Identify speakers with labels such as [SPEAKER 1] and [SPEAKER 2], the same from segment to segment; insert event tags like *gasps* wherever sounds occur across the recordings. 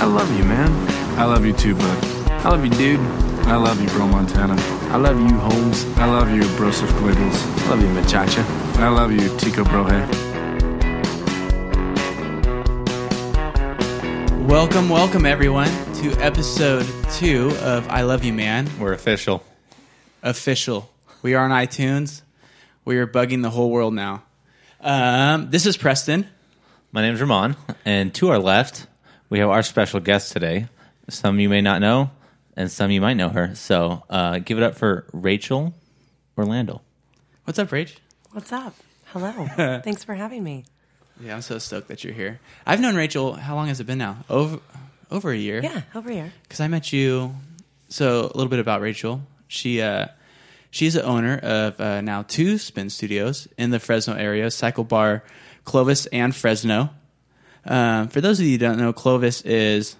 [SPEAKER 1] I love you, man. I love you too, bud. I love you, dude. I love you, Bro Montana. I love you, Holmes. I love you, Broseph Gliggles. I love you, Machacha. I love you, Tico Brohe.
[SPEAKER 2] Welcome, welcome everyone to episode two of I Love You Man.
[SPEAKER 3] We're official.
[SPEAKER 2] Official. We are on iTunes. We are bugging the whole world now. Um, this is Preston.
[SPEAKER 3] My name's Ramon, and to our left, we have our special guest today. Some you may not know, and some you might know her. So uh, give it up for Rachel Orlando.
[SPEAKER 2] What's up, Rach?
[SPEAKER 4] What's up? Hello. *laughs* Thanks for having me.
[SPEAKER 2] Yeah, I'm so stoked that you're here. I've known Rachel. How long has it been now? Over over a year.
[SPEAKER 4] Yeah, over a year.
[SPEAKER 2] because I met you. So a little bit about Rachel. She uh, she's the owner of uh, now two spin studios in the Fresno area, Cycle Bar, Clovis, and Fresno. Um, for those of you who don't know, Clovis is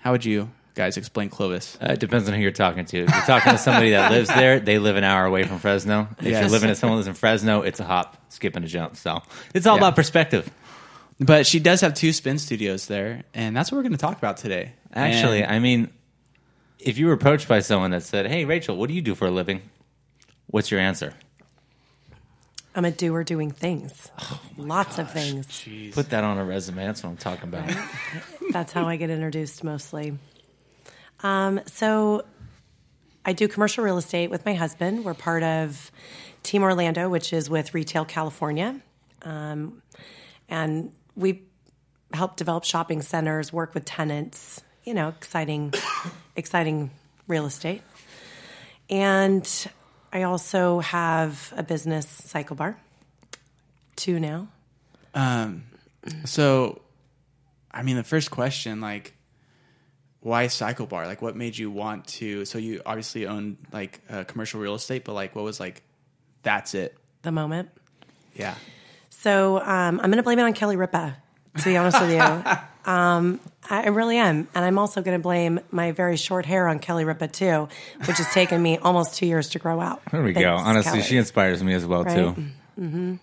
[SPEAKER 2] how would you guys explain Clovis?
[SPEAKER 3] Uh, it depends on who you're talking to. If you're talking to somebody that lives there, they live an hour away from Fresno. If
[SPEAKER 2] Yes.
[SPEAKER 3] you're living at someone lives in Fresno, it's a hop, skip, and a jump. So it's all
[SPEAKER 2] Yeah.
[SPEAKER 3] about perspective.
[SPEAKER 2] But she does have two spin studios there, and that's what we're going to talk about today.
[SPEAKER 3] Actually,
[SPEAKER 2] And-
[SPEAKER 3] I mean, if you were approached by someone that said, "Hey, Rachel, what do you do for a living?" What's your answer?
[SPEAKER 4] I'm a doer doing things. Lots of things.
[SPEAKER 2] Jeez.
[SPEAKER 3] Put that on a resume. That's what I'm talking about.
[SPEAKER 4] That's how I get introduced mostly. Um, so I do commercial real estate with my husband. We're part of Team Orlando, which is with Retail California. Um, and we help develop shopping centers, work with tenants, you know, exciting, exciting real estate. And I also have a business cycle bar, two now.
[SPEAKER 2] Um, So, I mean, the first question, like, why Cycle Bar? Like, what made you want to? So, you obviously own like uh, commercial real estate, but like, what was like, that's it?
[SPEAKER 4] The moment.
[SPEAKER 2] Yeah.
[SPEAKER 4] So um, I'm going to blame it on Kelly Ripa, to be honest with you. *laughs* Um, I really am. And I'm also going to blame my very short hair on Kelly Ripa, too, which has taken me almost two years to grow out.
[SPEAKER 3] There we go. Honestly,
[SPEAKER 4] Kelly.
[SPEAKER 3] she inspires me as well
[SPEAKER 4] Right?
[SPEAKER 3] too.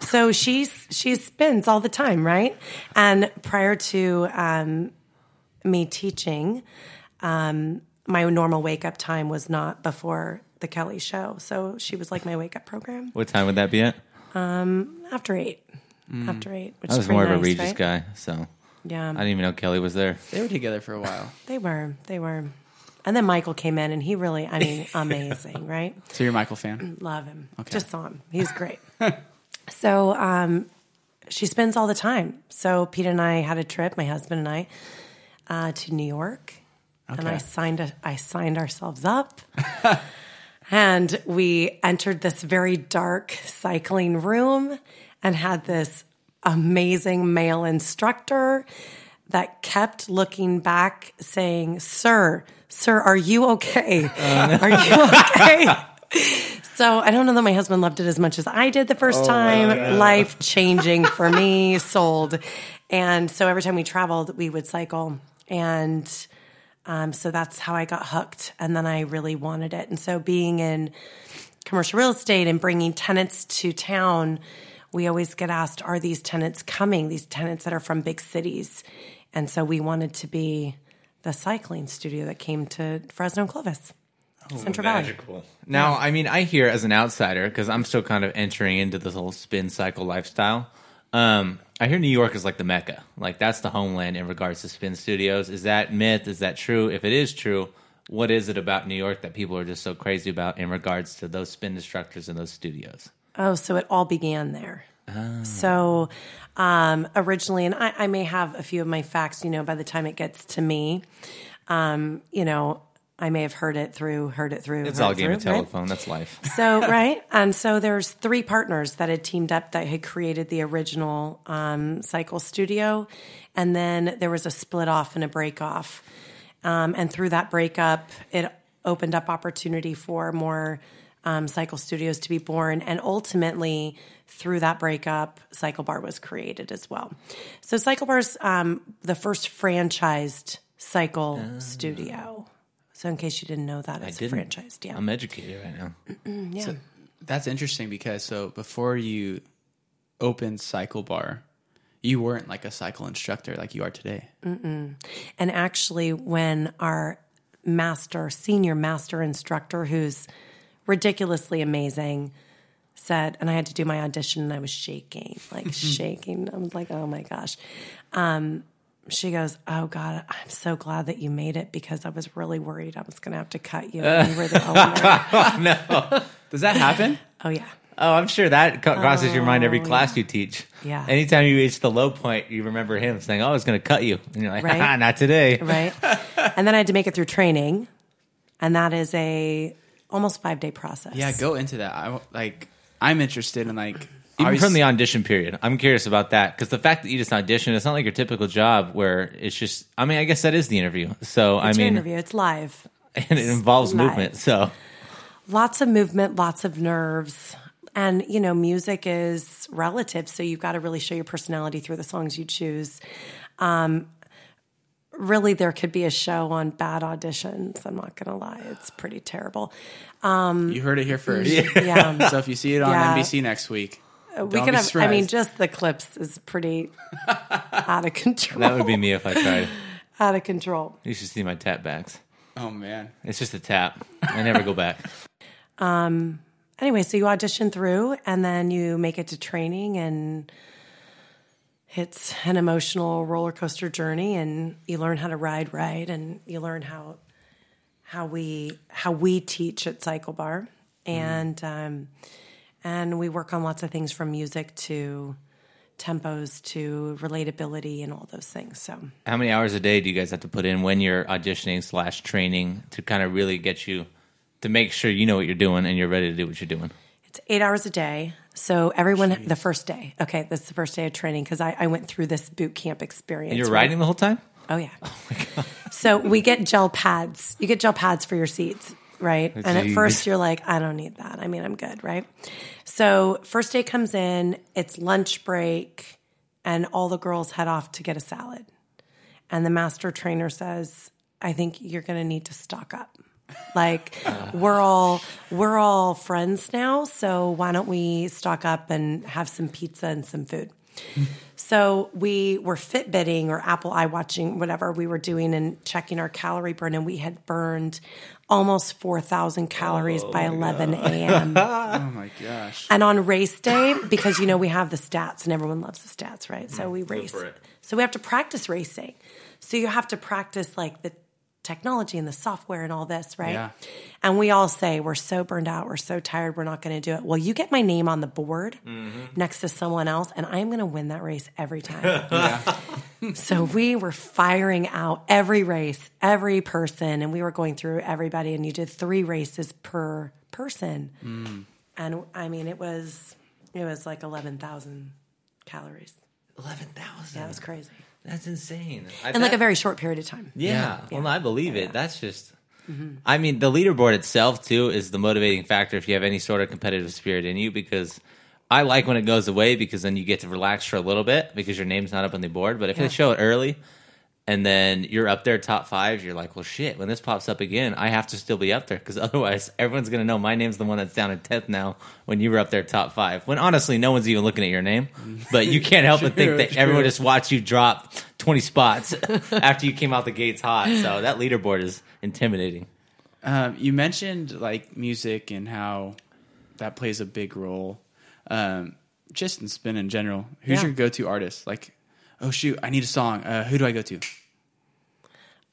[SPEAKER 4] So she's she spins all the time, right? And prior to um, me teaching, um, my normal wake up time was not before the Kelly show. So she was like my wake up program
[SPEAKER 3] What time would that be at?
[SPEAKER 4] Um, after eight. After eight, which
[SPEAKER 3] I was more of a Regis
[SPEAKER 4] right?
[SPEAKER 3] guy, so
[SPEAKER 4] Yeah,
[SPEAKER 3] I didn't even know Kelly was there.
[SPEAKER 2] They were together for a while. *laughs*
[SPEAKER 4] They were. They were. And then Michael came in and he really, I mean, *laughs* amazing, right?
[SPEAKER 2] So, you're a Michael fan?
[SPEAKER 4] Love him. Just saw him. He's great. *laughs* so um, she spends all the time. So Pete and I had a trip, my husband and I, uh, to New York. And I signed a, I signed ourselves up. and we entered this very dark cycling room and had this amazing male instructor that kept looking back saying, Sir, sir, are you okay? Are you okay? *laughs* So I don't know that my husband loved it as much as I did the first time. Life changing *laughs* for me, sold. And so every time we traveled, we would cycle. And um, so that's how I got hooked. And then I really wanted it. And so being in commercial real estate and bringing tenants to town, we always get asked, are these tenants coming? These tenants that are from big cities. And so we wanted to be the cycling studio that came to Fresno and Clovis, Central Valley.
[SPEAKER 3] Magical. Now, I mean, I hear as an outsider because I'm still kind of entering into this whole spin cycle lifestyle. Um, I hear New York is like the mecca, like that's the homeland in regards to spin studios. Is that myth? Is that true? If it is true, what is it about New York that people are just so crazy about in regards to those spin instructors and those studios?
[SPEAKER 4] Oh, so it all began there. So um, originally, and I, I may have a few of my facts, you know, by the time it gets to me, um, you know, I may have heard it through, heard it through.
[SPEAKER 3] It's all game of
[SPEAKER 4] through, right?
[SPEAKER 3] telephone. That's life. *laughs*
[SPEAKER 4] So right, and so there's three partners that had teamed up that had created the original um, Cycle Studio, and then there was a split off and a break off, um, and through that breakup, it opened up opportunity for more um, Cycle Studios to be born, and ultimately through that breakup, Cycle Bar was created as well. So Cycle Bar's um, the first franchised cycle studio. So in case you didn't know that, it's
[SPEAKER 3] didn't.
[SPEAKER 4] franchised. Yeah,
[SPEAKER 3] I'm educated right now. *clears throat*
[SPEAKER 4] yeah.
[SPEAKER 2] That's interesting because so before you opened Cycle Bar, you weren't like a cycle instructor like you are today.
[SPEAKER 4] And actually, when our master, senior master instructor, who's ridiculously amazing, said, and I had to do my audition and I was shaking, like shaking. I was like, oh my gosh. Um, she goes, Oh God, I'm so glad that you made it because I was really worried I was going to have to cut you. And you were the *laughs* opener. *laughs*
[SPEAKER 2] Does that happen?
[SPEAKER 4] oh, yeah.
[SPEAKER 3] Oh, I'm sure that co- crosses your mind every class you teach.
[SPEAKER 4] Yeah.
[SPEAKER 3] Anytime you reach the low point, you remember him saying, "Oh, I was going to cut you," and you're like,
[SPEAKER 4] Right.
[SPEAKER 3] "Ah, "Not today."
[SPEAKER 4] Right. and then I had to make it through training. And that is a almost five day process.
[SPEAKER 2] Yeah, go into that. I like. I'm interested in like
[SPEAKER 3] Even
[SPEAKER 2] obvious-
[SPEAKER 3] from the audition period, I'm curious about that because the fact that you just audition, it's not like your typical job where it's just. I mean, I guess that is the interview. So I
[SPEAKER 4] It's your
[SPEAKER 3] mean,
[SPEAKER 4] interview. It's live. *laughs*
[SPEAKER 3] and it involves
[SPEAKER 4] live.
[SPEAKER 3] movement. So
[SPEAKER 4] lots of movement, lots of nerves. And, you know, music is relative. So you've got to really show your personality through the songs you choose. Um, really, there could be a show on bad auditions. I'm not going to lie. It's pretty terrible.
[SPEAKER 2] you heard it here first. *laughs*
[SPEAKER 4] Yeah.
[SPEAKER 2] So if you see it on
[SPEAKER 4] Yeah.
[SPEAKER 2] NBC next week,
[SPEAKER 4] we
[SPEAKER 2] don't
[SPEAKER 4] could
[SPEAKER 2] be
[SPEAKER 4] have, I mean, just the clips is pretty *laughs* out of control.
[SPEAKER 3] that would be me if I tried. *laughs*
[SPEAKER 4] out of control.
[SPEAKER 3] You should see my tap backs.
[SPEAKER 2] oh man,
[SPEAKER 3] It's just a tap. I never go back.
[SPEAKER 4] Um, anyway, so you audition through and then you make it to training and it's an emotional roller coaster journey and you learn how to ride right and you learn how how we how we teach at Cycle Bar and um, and we work on lots of things from music to tempos to relatability and all those things. So
[SPEAKER 3] How many hours a day do you guys have to put in when you're auditioning slash training to kind of really get you to make sure you know what you're doing and you're ready to do what you're doing?
[SPEAKER 4] It's eight hours a day. So everyone, the first day. Okay, this is the first day of training because I, I went through this boot camp experience.
[SPEAKER 3] And you're
[SPEAKER 4] right?
[SPEAKER 3] riding the whole time?
[SPEAKER 4] Oh yeah. Oh, *laughs* so we get gel pads. You get gel pads for your seats, right? Oh, and at first you're like, I don't need that. I mean, I'm good, right? So first day comes in, it's lunch break, and all the girls head off to get a salad. And the master trainer says, I think you're going to need to stock up. Like we're all we're all friends now, so why don't we stock up and have some pizza and some food? So we were Fitbitting or Apple Eye watching, whatever we were doing and checking our calorie burn, and we had burned almost 4,000 calories by 11 a.m. *laughs*
[SPEAKER 2] oh my gosh,
[SPEAKER 4] and on race day, because you know we have the stats and everyone loves the stats, right? So we race. So we have to practice racing. So you have to practice like the technology and the software and all this, right?
[SPEAKER 2] Yeah.
[SPEAKER 4] And we all say we're so burned out, we're so tired, we're not going to do it. Well, you get my name on the board mm-hmm. next to someone else, and I am going to win that race every time. *laughs* so we were firing out every race, every person, and we were going through everybody. And you did three races per person, mm. and I mean it was it was like eleven thousand calories.
[SPEAKER 3] 11,000.
[SPEAKER 4] Yeah, it was crazy
[SPEAKER 3] That's insane. I,
[SPEAKER 4] in like
[SPEAKER 3] that-
[SPEAKER 4] a very short period of time.
[SPEAKER 3] Yeah.
[SPEAKER 4] Yeah.
[SPEAKER 3] Well, I believe it. That's just. Mm-hmm. I mean, the leaderboard itself too is the motivating factor if you have any sort of competitive spirit in you. Because I like when it goes away because then you get to relax for a little bit because your name's not up on the board. But if
[SPEAKER 4] Yeah.
[SPEAKER 3] they show it early and then you're up there top five, you're like, well, shit. When this pops up again, I have to still be up there because *laughs* otherwise, everyone's gonna know my name's the one that's down in tenth now. When you were up there top five, when honestly, no one's even looking at your name, *laughs* but you can't help but think that everyone just watched you drop 20 spots *laughs* after you came out the gates hot. So that leaderboard is intimidating.
[SPEAKER 2] um, you mentioned like music and how that plays a big role, um, just in spin in general. Who's
[SPEAKER 4] Yeah.
[SPEAKER 2] your go-to artist? Like, oh shoot, I need a song. Uh, who do I go to?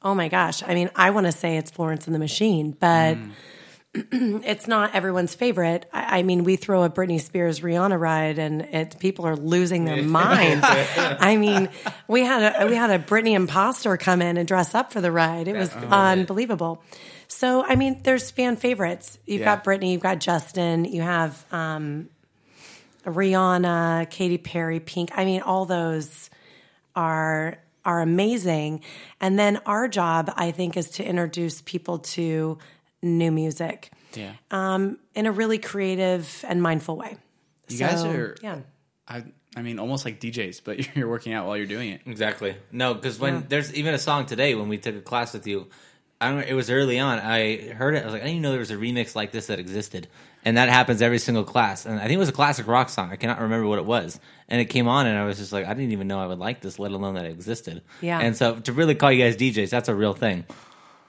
[SPEAKER 4] Oh my gosh. I mean, I want to say it's Florence and the Machine, but *clears throat* it's not everyone's favorite. I, I mean, we throw a Britney Spears Rihanna ride and it, people are losing their *laughs* minds. I mean, we had a we had a Britney imposter come in and dress up for the ride. It was unbelievable. So, I mean, there's fan favorites. You've
[SPEAKER 2] Yeah.
[SPEAKER 4] got Britney, you've got Justin, you have um, Rihanna, Katy Perry, Pink. I mean, all those are are amazing. And then our job, I think, is to introduce people to new music
[SPEAKER 2] Yeah,
[SPEAKER 4] um, in a really creative and mindful way.
[SPEAKER 2] you guys are.
[SPEAKER 4] yeah.
[SPEAKER 2] I, I mean, almost like DJs, but *laughs* you're working out while you're doing it.
[SPEAKER 3] Exactly. No, because when there's even a song today when we took a class with you, I don't. It was early on. I heard it. I was like, I didn't even know there was a remix like this that existed, and that happens every single class. And I think it was a classic rock song. I cannot remember what it was, and it came on, and I was just like, I didn't even know I would like this, let alone that it existed.
[SPEAKER 4] Yeah.
[SPEAKER 3] And so to really call you guys DJs, that's a real thing.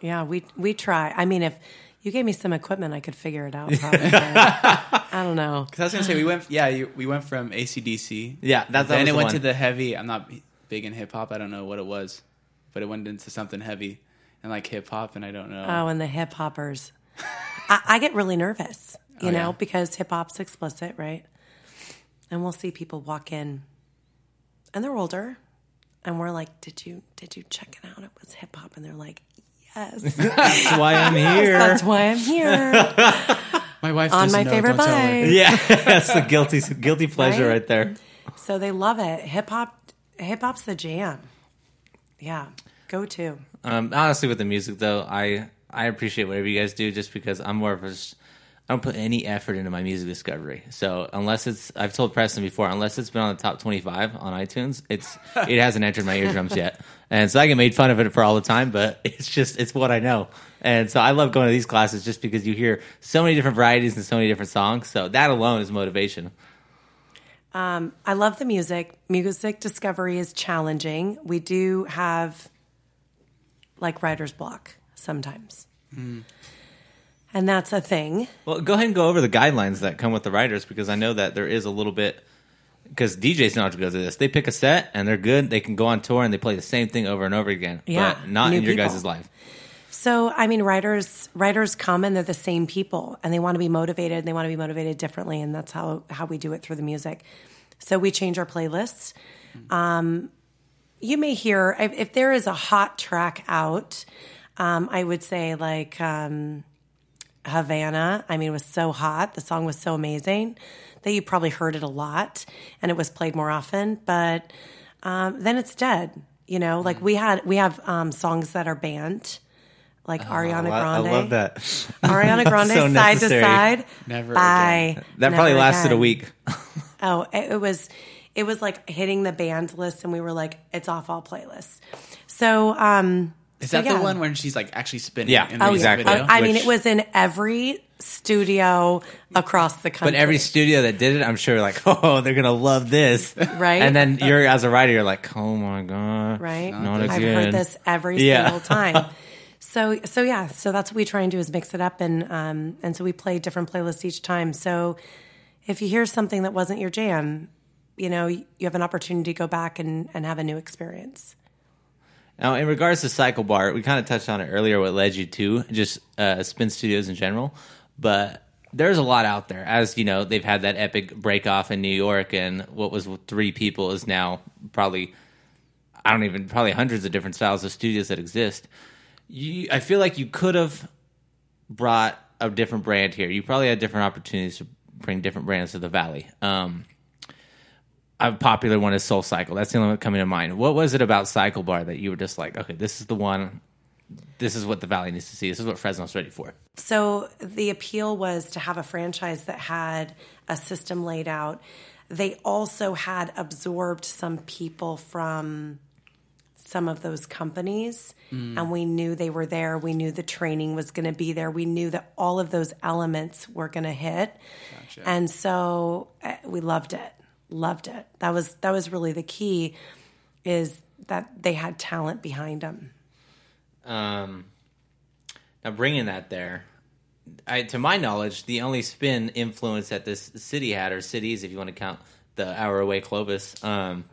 [SPEAKER 4] Yeah, we we try. I mean, if you gave me some equipment, I could figure it out. *laughs* Probably. I don't know.
[SPEAKER 2] Because I was gonna say we went, yeah, you, we went from ACDC.
[SPEAKER 3] Yeah, that's that
[SPEAKER 2] then
[SPEAKER 3] was
[SPEAKER 2] it
[SPEAKER 3] the
[SPEAKER 2] went
[SPEAKER 3] one.
[SPEAKER 2] to the heavy. I'm not big in hip hop. I don't know what it was, but it went into something heavy and like hip hop, and I don't know.
[SPEAKER 4] Oh, and the hip hoppers. I, I get really nervous, you
[SPEAKER 2] Oh,
[SPEAKER 4] know,
[SPEAKER 2] yeah.
[SPEAKER 4] because hip hop's explicit, right? And we'll see people walk in, and they're older, and we're like, "Did you did you check it out? It was hip hop," and they're like, "Yes, *laughs*
[SPEAKER 3] That's why I'm here.
[SPEAKER 4] that's why I'm here *laughs*
[SPEAKER 2] my wife
[SPEAKER 4] on my
[SPEAKER 2] know,
[SPEAKER 4] favorite
[SPEAKER 2] don't tell her.
[SPEAKER 4] bike."
[SPEAKER 3] yeah, *laughs* that's the guilty guilty pleasure
[SPEAKER 4] Right?
[SPEAKER 3] right there.
[SPEAKER 4] So they love it. Hip hop, hip hop's the jam. Yeah, go to.
[SPEAKER 3] Um, honestly, with the music though, I I appreciate whatever you guys do, just because I'm more of a I don't put any effort into my music discovery. So unless it's, I've told Preston before, unless it's been on the top 25 on iTunes, it's *laughs* it hasn't entered my eardrums yet, and so I get made fun of it for all the time. But it's just it's what I know, and so I love going to these classes just because you hear so many different varieties and so many different songs. So that alone is motivation.
[SPEAKER 4] I love the music. Music discovery is challenging. We do have like writer's block sometimes. And that's a thing.
[SPEAKER 3] Well, go ahead and go over the guidelines that come with the writers because I know that there is a little bit because DJs know how to go through this. They pick a set and they're good. They can go on tour and they play the same thing over and over again.
[SPEAKER 4] Yeah,
[SPEAKER 3] but not in your
[SPEAKER 4] people.
[SPEAKER 3] guys' life.
[SPEAKER 4] So, I mean, writers writers come and they're the same people, and they want to be motivated. And they want to be motivated differently, and that's how how we do it through the music. So we change our playlists. Um, you may hear if, if there is a hot track out. Um, I would say like um, Havana. I mean, it was so hot. The song was so amazing that you probably heard it a lot, and it was played more often. But um, then it's dead. You know, like we had we have um, songs that are banned, like Ariana Grande.
[SPEAKER 3] I love that. *laughs*
[SPEAKER 4] Ariana Grande
[SPEAKER 3] so
[SPEAKER 4] side
[SPEAKER 3] necessary.
[SPEAKER 4] to side.
[SPEAKER 2] Never
[SPEAKER 4] Bye.
[SPEAKER 3] That
[SPEAKER 4] Never
[SPEAKER 3] probably lasted a week. *laughs*
[SPEAKER 4] Oh, it, it was it was like hitting the banned list, and we were like, it's off all playlists. So, um,
[SPEAKER 2] Is
[SPEAKER 4] so
[SPEAKER 2] that
[SPEAKER 4] yeah.
[SPEAKER 2] the one when she's like actually spinning?
[SPEAKER 3] Yeah.
[SPEAKER 2] in the
[SPEAKER 3] Oh,
[SPEAKER 2] music
[SPEAKER 3] exactly.
[SPEAKER 2] video?
[SPEAKER 4] I, I mean, it was in every studio across the country.
[SPEAKER 3] But every studio that did it, I'm sure, like, *laughs* oh, they're gonna love this,
[SPEAKER 4] Right.
[SPEAKER 3] And then you're as a writer, you're like, oh my god,
[SPEAKER 4] right?
[SPEAKER 3] Not
[SPEAKER 4] I've
[SPEAKER 3] again.
[SPEAKER 4] heard this every
[SPEAKER 3] Yeah.
[SPEAKER 4] single *laughs* time. So so yeah, so that's what we try and do is mix it up and um and so we play different playlists each time. So if you hear something that wasn't your jam, you know, you have an opportunity to go back and, and have a new experience.
[SPEAKER 3] Now, in regards to Cycle Bar, we kind of touched on it earlier. What led you to just uh, Spin Studios in general, but there's a lot out there. As you know, they've had that epic break off in New York, and what was three people is now probably I don't even probably hundreds of different styles of studios that exist. You, I feel like you could have brought a different brand here. You probably had different opportunities to bring different brands to the Valley. Um, a popular one is Soul Cycle. That's the only one coming to mind. What was it about Cycle Bar that you were just like, okay, this is the one. This is what the Valley needs to see. This is what Fresno's ready for.
[SPEAKER 4] So the appeal was to have a franchise that had a system laid out. They also had absorbed some people from some of those companies, and we knew they were there. We knew the training was going to be there. We knew that all of those elements were going to hit, and so uh, we loved it. Loved it. That was that was really the key, is that they had talent behind them.
[SPEAKER 3] Um, now, bringing that there, I, to my knowledge, the only spin influence that this city had, or cities, if you want to count the hour away Clovis, um,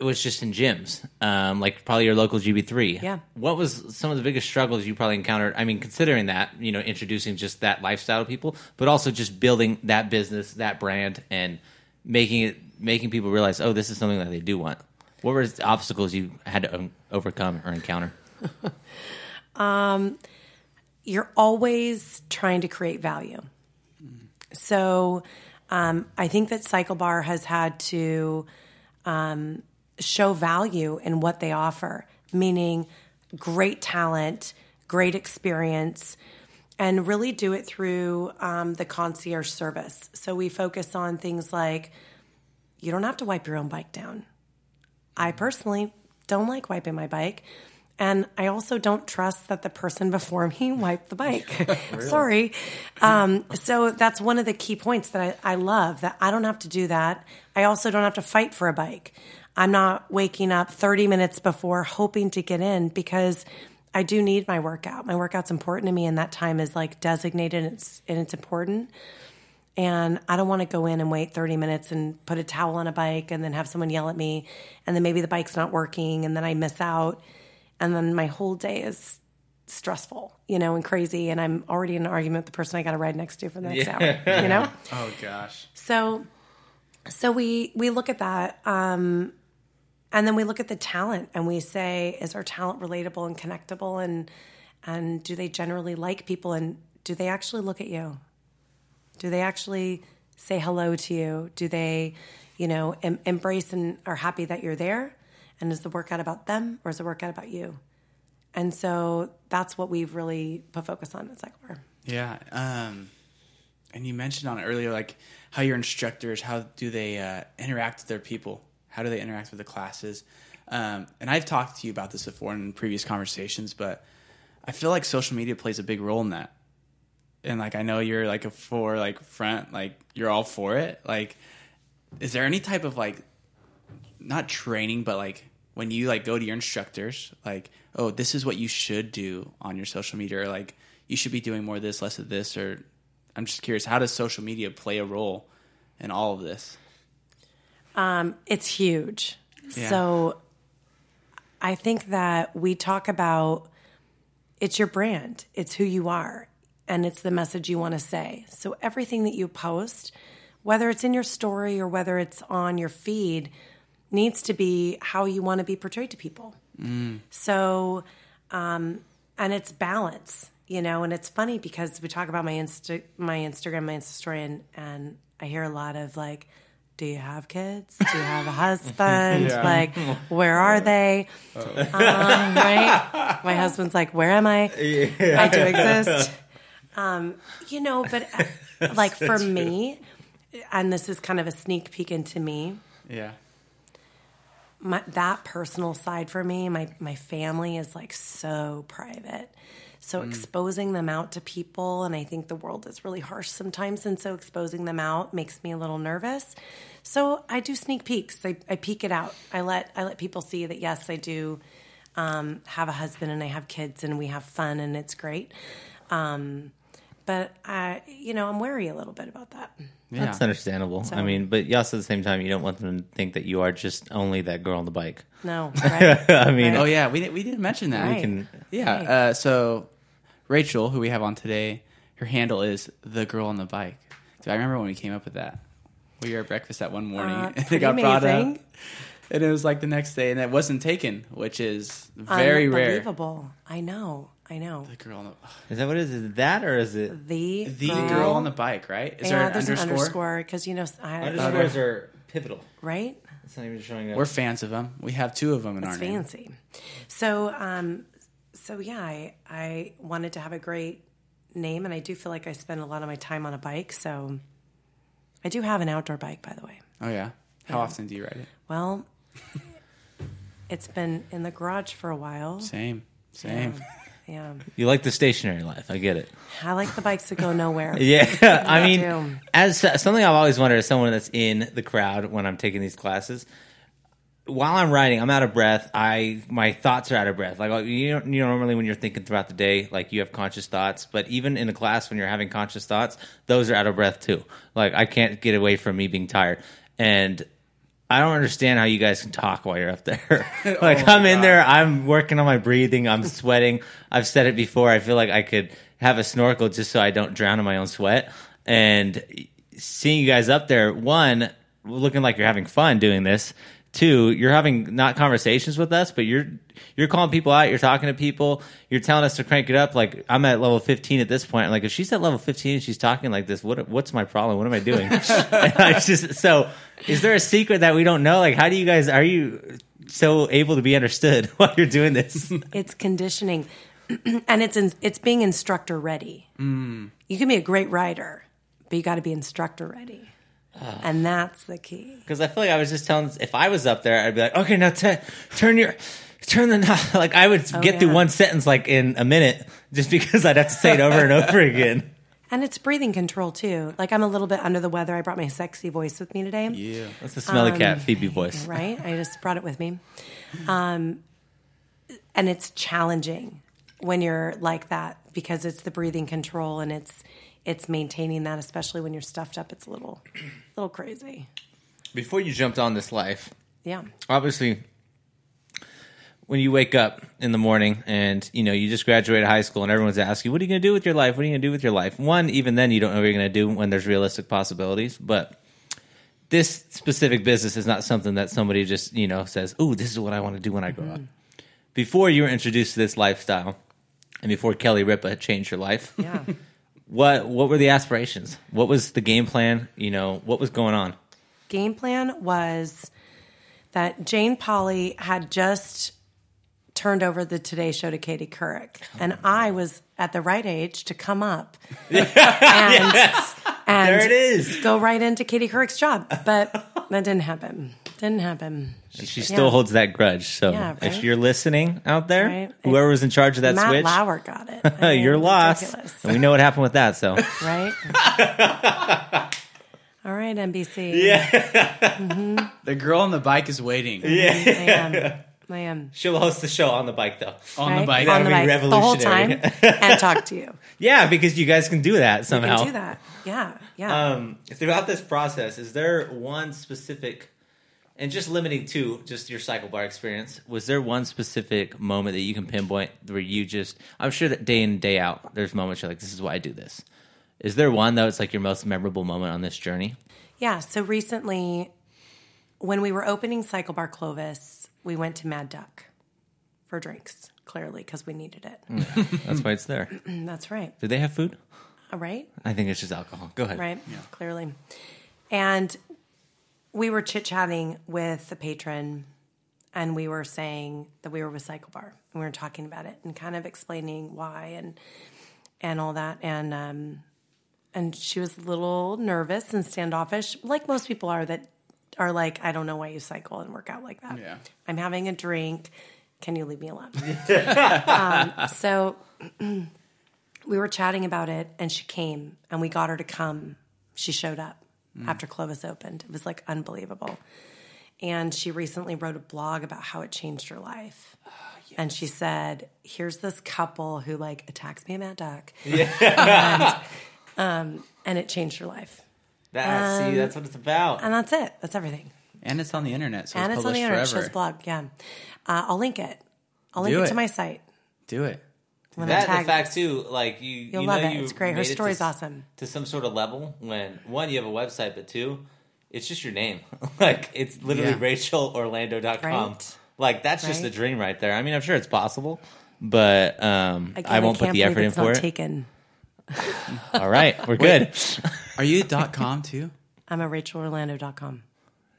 [SPEAKER 3] was just in gyms, um, like probably your local GB3.
[SPEAKER 4] Yeah.
[SPEAKER 3] What was some of the biggest struggles you probably encountered? I mean, considering that, you know, introducing just that lifestyle to people, but also just building that business, that brand, and making it, making people realize, oh, this is something that they do want. What were the obstacles you had to um, overcome or encounter? *laughs*
[SPEAKER 4] um, you're always trying to create value. So um, I think that Cycle Bar has had to um, show value in what they offer, meaning great talent, great experience, and really do it through um, the concierge service. So we focus on things like you don't have to wipe your own bike down. I personally don't like wiping my bike. And I also don't trust that the person before me *laughs* wiped the bike. *laughs* Sorry. Um, so that's one of the key points that I, I love that I don't have to do that. I also don't have to fight for a bike. I'm not waking up 30 minutes before hoping to get in because I do need my workout. My workout's important to me, and that time is like designated and it's, and it's important. And I don't want to go in and wait 30 minutes and put a towel on a bike and then have someone yell at me. And then maybe the bike's not working and then I miss out. And then my whole day is stressful, you know, and crazy. And I'm already in an argument with the person I got to ride next to for the next hour, you know? *laughs*
[SPEAKER 2] Oh gosh.
[SPEAKER 4] So, so we we look at that, um, and then we look at the talent, and we say, is our talent relatable and connectable, and and do they generally like people, and do they actually look at you? Do they actually say hello to you? Do they, you know, em- embrace and are happy that you're there? And is the workout about them, or is the workout about you? And so that's what we've really put focus on at Cyclebar.
[SPEAKER 2] Yeah. Um, and you mentioned on it earlier, like how your instructors, how do they uh, interact with their people? How do they interact with the classes? Um, and I've talked to you about this before in previous conversations, but I feel like social media plays a big role in that. And like I know you're like a for like front, like you're all for it. Like, is there any type of like not training, but like when you like go to your instructors, like, oh, this is what you should do on your social media, or like you should be doing more of this, less of this, or I'm just curious, how does social media play a role in all of this?
[SPEAKER 4] Um, It's huge.
[SPEAKER 2] Yeah.
[SPEAKER 4] So I think that we talk about it's your brand, it's who you are, and it's the message you want to say. So everything that you post, whether it's in your story or whether it's on your feed, needs to be how you want to be portrayed to people. So, um, and it's balance, you know, and it's funny because we talk about my Insta, my Instagram, my Insta story, and, and I hear a lot of like, do you have kids? Do you have a husband? *laughs* Like, where are they? Um, right? My husband's like, where am I? I do exist. Um, you know, but uh, like for *laughs* me, and this is kind of a sneak peek into me,
[SPEAKER 2] Yeah.
[SPEAKER 4] My, that personal side for me, my my family is like so private. So exposing them out to people, and I think the world is really harsh sometimes, and so exposing them out makes me a little nervous. So I do sneak peeks. I, I peek it out. I let I let people see that yes, I do um, have a husband and I have kids, and we have fun, and it's great. Um, but I, you know, I'm wary a little bit about that.
[SPEAKER 2] Yeah.
[SPEAKER 3] That's understandable. I mean, but you also at the same time, you don't want them to think that you are just only that girl on the bike.
[SPEAKER 4] No, *laughs* right?
[SPEAKER 3] I mean,
[SPEAKER 2] Oh yeah, we we didn't mention that.
[SPEAKER 4] Right.
[SPEAKER 3] can-
[SPEAKER 2] Yeah.
[SPEAKER 4] Right.
[SPEAKER 2] Uh, so Rachel, who we have on today, her handle is the girl on the bike. Do I remember when we came up with that? We were at breakfast that one morning,
[SPEAKER 4] Uh, *laughs*
[SPEAKER 2] and it
[SPEAKER 4] pretty
[SPEAKER 2] got brought up,
[SPEAKER 4] amazing.
[SPEAKER 2] And it was like the next day, and it wasn't taken, which is very rare.
[SPEAKER 4] Unbelievable. I know. I know.
[SPEAKER 2] The girl on the
[SPEAKER 3] is that what it is? Is it that or is it
[SPEAKER 4] The
[SPEAKER 2] the girl on the bike, right? Is
[SPEAKER 4] yeah,
[SPEAKER 2] there an
[SPEAKER 4] there's
[SPEAKER 2] underscore?
[SPEAKER 4] because you know, I,
[SPEAKER 3] underscores are pivotal?
[SPEAKER 4] right?
[SPEAKER 3] It's not even showing up.
[SPEAKER 2] We're fans of them. We have two of them in
[SPEAKER 4] It's
[SPEAKER 2] our name.
[SPEAKER 4] fancy. So, um, so yeah, I, I wanted to have a great name, and I do feel like I spend a lot of my time on a bike. So, I do have an outdoor bike, by the way.
[SPEAKER 2] Oh yeah. How often do you ride it?
[SPEAKER 4] Well, *laughs* it's been in the garage for a while.
[SPEAKER 2] Same. Same. *laughs*
[SPEAKER 4] Yeah,
[SPEAKER 3] you like the stationary life. I get it.
[SPEAKER 4] I like the bikes that go nowhere. *laughs*
[SPEAKER 3] Yeah, I mean,
[SPEAKER 4] do.
[SPEAKER 3] as something I've always wondered as someone that's in the crowd when I'm taking these classes, while I'm riding, I'm out of breath. I my thoughts are out of breath. Like you know, you know, normally when you're thinking throughout the day, like you have conscious thoughts, but even in a class when you're having conscious thoughts, those are out of breath too. Like I can't get away from me being tired, and I don't understand how you guys can talk while you're up there. *laughs* *laughs* Oh like I'm in there, I'm working on my breathing, I'm sweating. I've said it before. I feel like I could have a snorkel just so I don't drown in my own sweat. And seeing you guys up there, one looking like you're having fun doing this. Two, you're having not conversations with us, but you're you're calling people out. You're talking to people. You're telling us to crank it up. Like I'm at level 15 at this point. I'm like if she's at level 15 and she's talking like this, what what's my problem? What am I doing? *laughs* And I just so is there a secret that we don't know? Like how do you guys are you so able to be understood *laughs* while you're doing this? *laughs*
[SPEAKER 4] It's conditioning, *clears throat* and it's in, it's being instructor ready. Mm. You can be a great writer, but you got to be instructor ready, and that's the key.
[SPEAKER 3] Because I feel like I was just telling, if I was up there, I'd be like, okay, now t- turn your turn the knob. *laughs* Like I would
[SPEAKER 4] Oh,
[SPEAKER 3] get through one sentence like in a minute just because I'd have to say it over and over *laughs* again.
[SPEAKER 4] And it's breathing control too. Like I'm a little bit under the weather. I brought my sexy voice with me today.
[SPEAKER 2] Yeah.
[SPEAKER 3] That's the smelly
[SPEAKER 4] Um,
[SPEAKER 3] cat Phoebe voice. *laughs*
[SPEAKER 4] right? I just brought it with me. Um, and it's challenging when you're like that because it's the breathing control and it's it's maintaining that, especially when you're stuffed up. It's a little *clears throat* little crazy.
[SPEAKER 3] Before you jumped on this life,
[SPEAKER 4] Yeah.
[SPEAKER 3] obviously when you wake up in the morning and you know you just graduated high school and everyone's asking you what are you going to do with your life what are you going to do with your life one even then you don't know what you're going to do when there's realistic possibilities but this specific business is not something that somebody just you know says oh this is what i want to do when i grow up mm-hmm. before you were introduced to this lifestyle and before kelly ripa changed your life
[SPEAKER 4] Yeah. *laughs*
[SPEAKER 3] what what were the aspirations? What was the game plan? You know what was going on?
[SPEAKER 4] Game plan was that Jane Pauley had just turned over the Today Show to Katie Couric, and I was at the right age to come up *laughs* and, and
[SPEAKER 3] there it is.
[SPEAKER 4] go right into Katie Couric's job. But that didn't happen. Didn't happen.
[SPEAKER 3] She still
[SPEAKER 4] Yeah.
[SPEAKER 3] holds that grudge. So
[SPEAKER 4] Yeah,
[SPEAKER 3] if you're listening out there,
[SPEAKER 4] Right.
[SPEAKER 3] whoever was in charge of that
[SPEAKER 4] Matt
[SPEAKER 3] switch,
[SPEAKER 4] Lauer got it. *laughs* I mean,
[SPEAKER 3] you're lost.
[SPEAKER 4] ridiculous,
[SPEAKER 3] And we know what happened with that. So
[SPEAKER 4] right? *laughs* All right, NBC. Yeah, *laughs*
[SPEAKER 2] The girl on the bike is waiting Yeah,
[SPEAKER 4] I am. I am.
[SPEAKER 3] she'll host the show on the bike, though.
[SPEAKER 2] on
[SPEAKER 4] right?
[SPEAKER 2] the bike.
[SPEAKER 4] on the
[SPEAKER 3] That'd
[SPEAKER 4] bike
[SPEAKER 3] be
[SPEAKER 4] the whole time
[SPEAKER 3] revolutionary.
[SPEAKER 4] and talk to you.
[SPEAKER 3] Yeah, because you guys can do that
[SPEAKER 4] You
[SPEAKER 3] somehow.
[SPEAKER 4] can do that. Yeah, yeah.
[SPEAKER 3] Um, throughout this process, is there one specific, and just limiting to just your cycle bar experience, was there one specific moment that you can pinpoint where you just, I'm sure that day in, day out, there's moments you're like, this is why I do this. Is there one though? It's like your most memorable moment on this journey.
[SPEAKER 4] Yeah, so recently, when we were opening Cycle Bar Clovis, we went to Mad Duck for drinks, clearly, because we needed it. Mm.
[SPEAKER 3] That's why it's there. *clears throat*
[SPEAKER 4] That's right.
[SPEAKER 3] Do they have food?
[SPEAKER 4] All right,
[SPEAKER 3] I think it's just alcohol. Go ahead.
[SPEAKER 4] right, Yeah. clearly. And we were chit chatting with the patron, and we were saying that we were with Cycle Bar, and we were talking about it and kind of explaining why and and all that, and um, and she was a little nervous and standoffish, like most people are that are like, I don't know why you cycle and work out like that.
[SPEAKER 2] Yeah.
[SPEAKER 4] I'm having a drink. Can you leave me alone? *laughs* um, so *clears throat* we were chatting about it, and she came, and we got her to come. She showed up after Clovis opened. It was like unbelievable. And she recently wrote a blog about how it changed her life. *sighs* And she said, "Here's this couple who like attacks me at Mad Duck, and, um, and it changed her life.
[SPEAKER 3] That, see, that's what it's about.
[SPEAKER 4] And that's it. That's everything.
[SPEAKER 2] and it's on the internet, so
[SPEAKER 4] and
[SPEAKER 2] it's
[SPEAKER 4] it's on the internet.
[SPEAKER 2] Forever.
[SPEAKER 4] a blog. Yeah, uh, I'll link it. I'll link it,
[SPEAKER 2] it.
[SPEAKER 4] to my site.
[SPEAKER 2] Do it.
[SPEAKER 4] I'm
[SPEAKER 3] that and
[SPEAKER 4] tag
[SPEAKER 3] the fact
[SPEAKER 4] this.
[SPEAKER 3] too, like you,
[SPEAKER 4] You'll
[SPEAKER 3] you
[SPEAKER 4] love
[SPEAKER 3] know
[SPEAKER 4] it.
[SPEAKER 3] you
[SPEAKER 4] It's great. Her
[SPEAKER 3] made it to
[SPEAKER 4] story's awesome.
[SPEAKER 3] To some sort of level when one you have a website, but two, it's just your name. *laughs* like it's literally
[SPEAKER 2] Yeah.
[SPEAKER 3] RachelOrlando.com.
[SPEAKER 4] Right.
[SPEAKER 3] Like that's just
[SPEAKER 4] Right.
[SPEAKER 3] a dream right there. I mean, I'm sure it's possible, but um,
[SPEAKER 4] Again,
[SPEAKER 3] I won't put the
[SPEAKER 4] believe
[SPEAKER 3] effort in
[SPEAKER 4] it's
[SPEAKER 3] for
[SPEAKER 4] not
[SPEAKER 3] it.
[SPEAKER 4] Taken. *laughs*
[SPEAKER 3] All right, we're good.
[SPEAKER 2] Are you dot com too? *laughs*
[SPEAKER 4] I'm at RachelOrlando.com.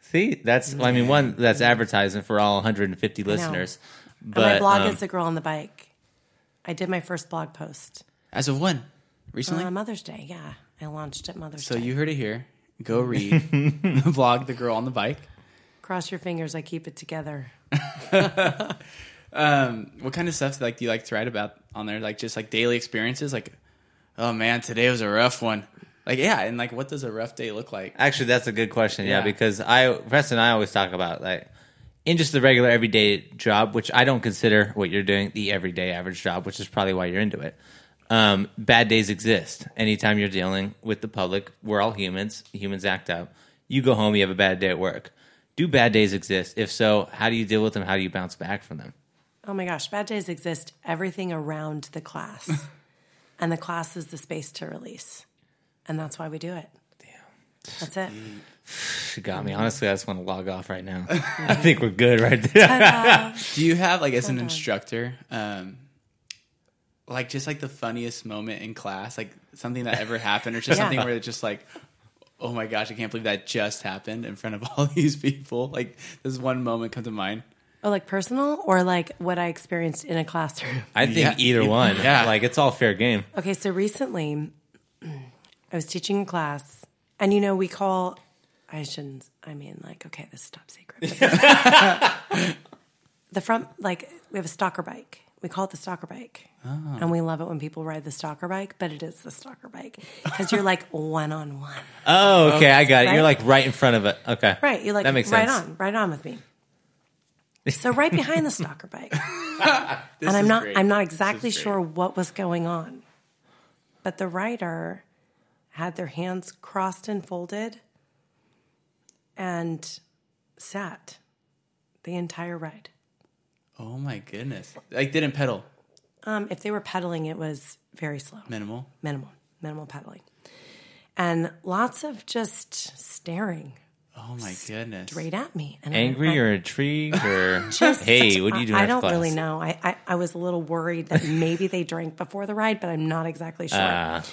[SPEAKER 3] See, that's I mean, one that's advertising for all 150 listeners.
[SPEAKER 4] And
[SPEAKER 3] But
[SPEAKER 4] my blog
[SPEAKER 3] um,
[SPEAKER 4] is the girl on the bike. I did my first blog post
[SPEAKER 2] As of when? Recently.
[SPEAKER 4] on Mother's Day. Yeah, I launched at Mother's
[SPEAKER 2] so
[SPEAKER 4] Day.
[SPEAKER 2] So you heard it here. Go *laughs* read *laughs* the blog, "The Girl on the Bike."
[SPEAKER 4] cross your fingers. I keep it together. *laughs*
[SPEAKER 2] Um, what kind of stuff like do you like to write about on there? Like just like daily experiences. Like, oh man, today was a rough one. Like yeah, and like what does a rough day look like?
[SPEAKER 3] Actually, that's a good question. Yeah,
[SPEAKER 2] Yeah.
[SPEAKER 3] because I, Preston, and I always talk about like in just the regular everyday job, which I don't consider what you're doing the everyday average job, which is probably why you're into it. Um, bad days exist. Anytime you're dealing with the public, we're all humans. Humans act up. You go home, you have a bad day at work. Do bad days exist? If so, how do you deal with them? How do you bounce back from them?
[SPEAKER 4] Oh my gosh, bad days exist everything around the class. *laughs* and the class is the space to release. And that's why we do it. Damn. That's it.
[SPEAKER 3] She got me. Honestly, I just want to log off right now. *laughs* I think we're good right there. *laughs*
[SPEAKER 2] Do you have like as an instructor, um, like just like the funniest moment in class, like something that ever happened, or just
[SPEAKER 4] Yeah.
[SPEAKER 2] something where it's just like, oh my gosh, I can't believe that just happened in front of *laughs* all these people. Like this one moment come to mind.
[SPEAKER 4] Oh, like personal or like what I experienced in a classroom?
[SPEAKER 3] I think
[SPEAKER 2] Yeah.
[SPEAKER 3] either one.
[SPEAKER 2] Yeah.
[SPEAKER 3] Like it's all fair game.
[SPEAKER 4] Okay, so recently *clears throat* I was teaching a class, and you know, we call, I shouldn't, I mean, like, okay, this is top secret. *laughs* *laughs* the front, like we have a stalker bike. We call it the stalker bike, oh. and we love it when people ride the stalker bike. But it is the stalker bike because you're like one on one,
[SPEAKER 3] Oh, okay, I got it. You're like right in front of it. Okay,
[SPEAKER 4] right? You're like
[SPEAKER 3] that makes
[SPEAKER 4] right
[SPEAKER 3] sense.
[SPEAKER 4] on, right on with me. *laughs* So right behind the stalker bike, and I'm not
[SPEAKER 2] great.
[SPEAKER 4] I'm not exactly sure what was going on, but the rider had their hands crossed and folded, and sat the entire ride.
[SPEAKER 2] Oh my goodness! Like didn't pedal.
[SPEAKER 4] Um, if they were pedaling, it was very slow,
[SPEAKER 2] Minimal.
[SPEAKER 4] minimal, minimal pedaling, and lots of just staring
[SPEAKER 2] Oh my goodness!
[SPEAKER 4] straight at me. And
[SPEAKER 3] Angry
[SPEAKER 4] I-
[SPEAKER 3] or intrigued or *laughs*
[SPEAKER 4] just- *laughs*
[SPEAKER 3] hey, what are you doing?
[SPEAKER 4] I, I don't
[SPEAKER 3] class?
[SPEAKER 4] really know. I, I I was a little worried that maybe they drank before the ride, but I'm not exactly sure.
[SPEAKER 3] Ah,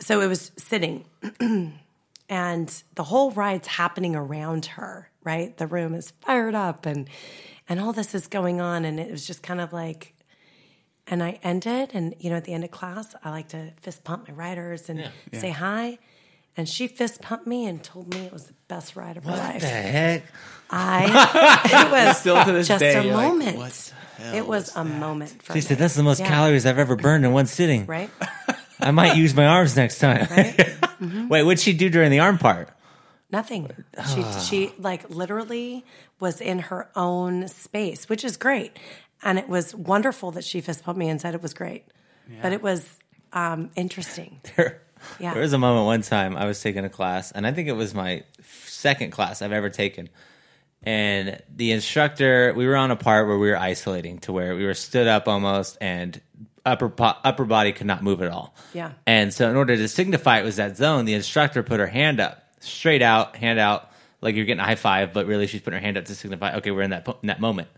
[SPEAKER 4] so it was sitting, *clears throat* and the whole ride's happening around her. Right, the room is fired up, and and all this is going on, and it was just kind of like. And I ended, and you know, at the end of class, I like to fist pump my riders and say hi. And she fist pumped me and told me it was the best ride of her
[SPEAKER 3] what
[SPEAKER 4] life.
[SPEAKER 3] the heck?
[SPEAKER 4] I *laughs* it was
[SPEAKER 2] Still to this
[SPEAKER 4] just
[SPEAKER 2] day,
[SPEAKER 4] a
[SPEAKER 2] you're like,
[SPEAKER 4] moment.
[SPEAKER 2] what the hell
[SPEAKER 4] it was
[SPEAKER 2] was
[SPEAKER 4] a moment for
[SPEAKER 3] She
[SPEAKER 4] me.
[SPEAKER 3] said that's the most
[SPEAKER 4] Yeah.
[SPEAKER 3] calories I've ever burned in one sitting.
[SPEAKER 4] right. *laughs*
[SPEAKER 3] I might use my arms next time. *laughs*
[SPEAKER 4] Right? *laughs*
[SPEAKER 3] Wait, what'd she do during the arm part?
[SPEAKER 4] Nothing. *sighs* She she like literally was in her own space, which is great, and it was wonderful that she fist pumped me and said it was great. But it was um, interesting. *laughs*
[SPEAKER 3] There,
[SPEAKER 4] Yeah.
[SPEAKER 3] there was a moment one time I was taking a class, and I think it was my second class I've ever taken. And the instructor, we were on a part where we were isolating to where we were stood up almost, and upper po- upper body could not move at all.
[SPEAKER 4] Yeah.
[SPEAKER 3] And so, in order to signify it was that zone, the instructor put her hand up, straight out, hand out, like you're getting a high five, but really she's putting her hand up to signify, okay, we're in that po- in that moment.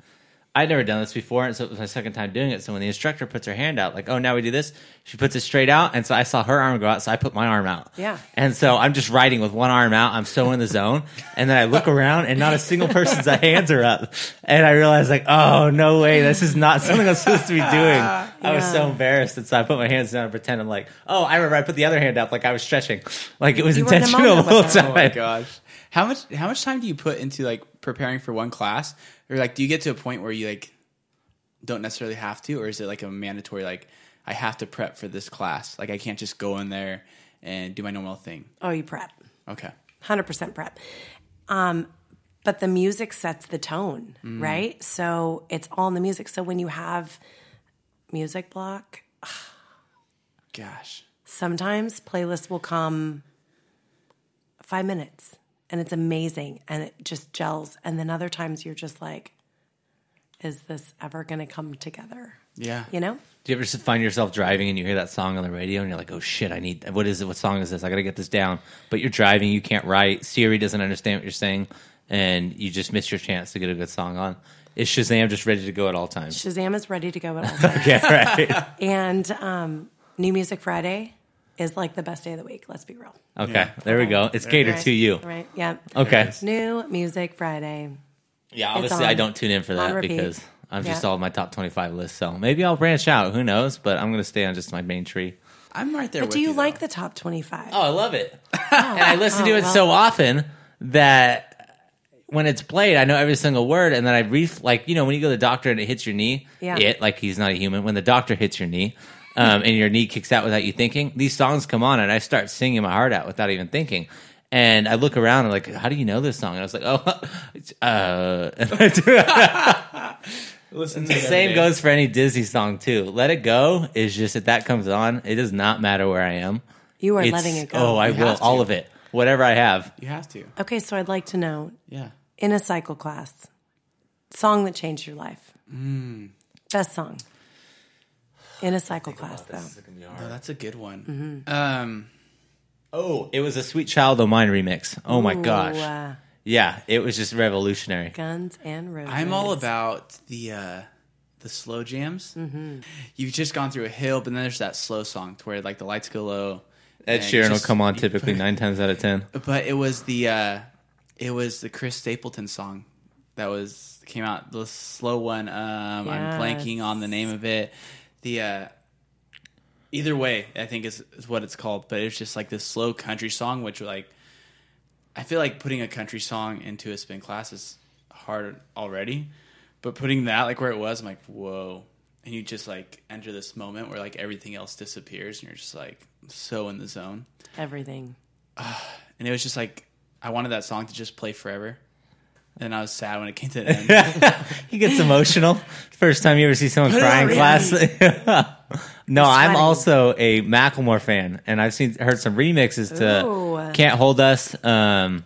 [SPEAKER 3] I'd never done this before, and so it was my second time doing it. So when the instructor puts her hand out, like, oh, now we do this, she puts it straight out, and so I saw her arm go out, so I put my arm out.
[SPEAKER 4] Yeah.
[SPEAKER 3] And so I'm just riding with one arm out. I'm so in the zone, and then I look around, and not a single person's *laughs* hands are up, and I realize like, oh no way, this is not something I'm supposed to be doing. *laughs* I was so embarrassed, and so I put my hands down and pretend I'm like, oh, I remember I put the other hand up, like I was stretching, like it was
[SPEAKER 4] You were in the
[SPEAKER 3] intentional the whole time.
[SPEAKER 2] Oh my gosh! How much how much time do you put into like preparing for one class, or like do you get to a point where you like don't necessarily have to, or is it like a mandatory like I have to prep for this class? Like I can't just go in there and do my normal thing.
[SPEAKER 4] Oh, you prep.
[SPEAKER 2] Okay.
[SPEAKER 4] hundred percent prep. Um, but the music sets the tone, right? So it's all in the music. So when you have music block,
[SPEAKER 2] Gosh.
[SPEAKER 4] sometimes playlists will come five minutes and it's amazing and it just gels. And then other times you're just like, is this ever going to come together?
[SPEAKER 2] Yeah.
[SPEAKER 4] You know?
[SPEAKER 3] Do you ever find yourself driving and you hear that song on the radio and you're like, oh shit, I need, what is it? What song is this? I got to get this down. But you're driving, you can't write. Siri doesn't understand what you're saying, and you just miss your chance to get a good song on. Is Shazam just ready to go at all times?
[SPEAKER 4] Shazam is ready to go at all *laughs* times.
[SPEAKER 3] yeah, right. *laughs*
[SPEAKER 4] and um, New Music Friday is like the best day of the week. Let's be real.
[SPEAKER 3] Okay,
[SPEAKER 2] Yeah.
[SPEAKER 3] there we go. It's catered
[SPEAKER 4] Right,
[SPEAKER 3] to you.
[SPEAKER 4] Right. Yeah.
[SPEAKER 3] Okay.
[SPEAKER 4] New Music Friday.
[SPEAKER 3] Yeah, obviously I don't tune in for that because I'm just
[SPEAKER 4] Yeah.
[SPEAKER 3] all my top 25 list. So maybe I'll branch out. Who knows? But I'm going to stay on just my main tree.
[SPEAKER 2] I'm right there.
[SPEAKER 4] But
[SPEAKER 2] with
[SPEAKER 4] do you
[SPEAKER 2] though.
[SPEAKER 4] like the top 25?
[SPEAKER 3] Oh, I love it. Oh, *laughs* and I listen to
[SPEAKER 4] oh,
[SPEAKER 3] it
[SPEAKER 4] well.
[SPEAKER 3] so often that when it's played, I know every single word. And then I brief, like, you know, when you go to the doctor and it hits your knee,
[SPEAKER 4] Yeah.
[SPEAKER 3] it, like he's not a human, when the doctor hits your knee um, and your knee kicks out without you thinking, these songs come on and I start singing my heart out without even thinking. And I look around and like, how do you know this song? And I was like, oh, *laughs* it's, uh, and *laughs* I
[SPEAKER 2] Listen
[SPEAKER 3] the same goes for any Disney song too. Let It Go is just if that comes on, it does not matter where I am.
[SPEAKER 4] You are
[SPEAKER 3] It's-
[SPEAKER 4] letting it go.
[SPEAKER 3] Oh, I
[SPEAKER 2] You
[SPEAKER 3] will
[SPEAKER 2] have to.
[SPEAKER 3] all of it, whatever I have.
[SPEAKER 2] You have to.
[SPEAKER 4] okay, so I'd like to know
[SPEAKER 2] Yeah.
[SPEAKER 4] in a cycle class, song that changed your life.
[SPEAKER 3] Mm.
[SPEAKER 4] Best song. In a cycle class, though.
[SPEAKER 2] Oh, that's a good one.
[SPEAKER 4] Mm-hmm.
[SPEAKER 2] Um,
[SPEAKER 3] Oh, it was a Sweet Child O' Mine remix. Oh my
[SPEAKER 4] Ooh,
[SPEAKER 3] gosh,
[SPEAKER 4] uh,
[SPEAKER 3] yeah, it was just revolutionary.
[SPEAKER 4] Guns and Roses.
[SPEAKER 2] I'm all about the uh, the slow jams. Mm-hmm. You've just gone through a hill, but then there's that slow song to where like the lights go low.
[SPEAKER 3] Ed Sheeran will come on typically *laughs* nine times out of ten.
[SPEAKER 2] But it was the uh, it was the Chris Stapleton song that was came out the slow one. Um, I'm blanking on the name of it. The uh, either way, I think is, is what it's called. But it's just like this slow country song, which like I feel like putting a country song into a spin class is hard already. But putting that like where it was, I'm like, whoa. And you just like enter this moment where like everything else disappears and you're just like so in the zone.
[SPEAKER 4] Everything. *sighs*
[SPEAKER 2] And it was just like I wanted that song to just play forever. And I was sad when it came to *laughs* the end.
[SPEAKER 3] He gets emotional. First time you ever see someone
[SPEAKER 2] Put
[SPEAKER 3] cry in class. *laughs* no, I'm
[SPEAKER 4] sweating.
[SPEAKER 3] also a Macklemore fan, and I've seen heard some remixes to
[SPEAKER 4] Ooh.
[SPEAKER 3] "Can't Hold Us." Um,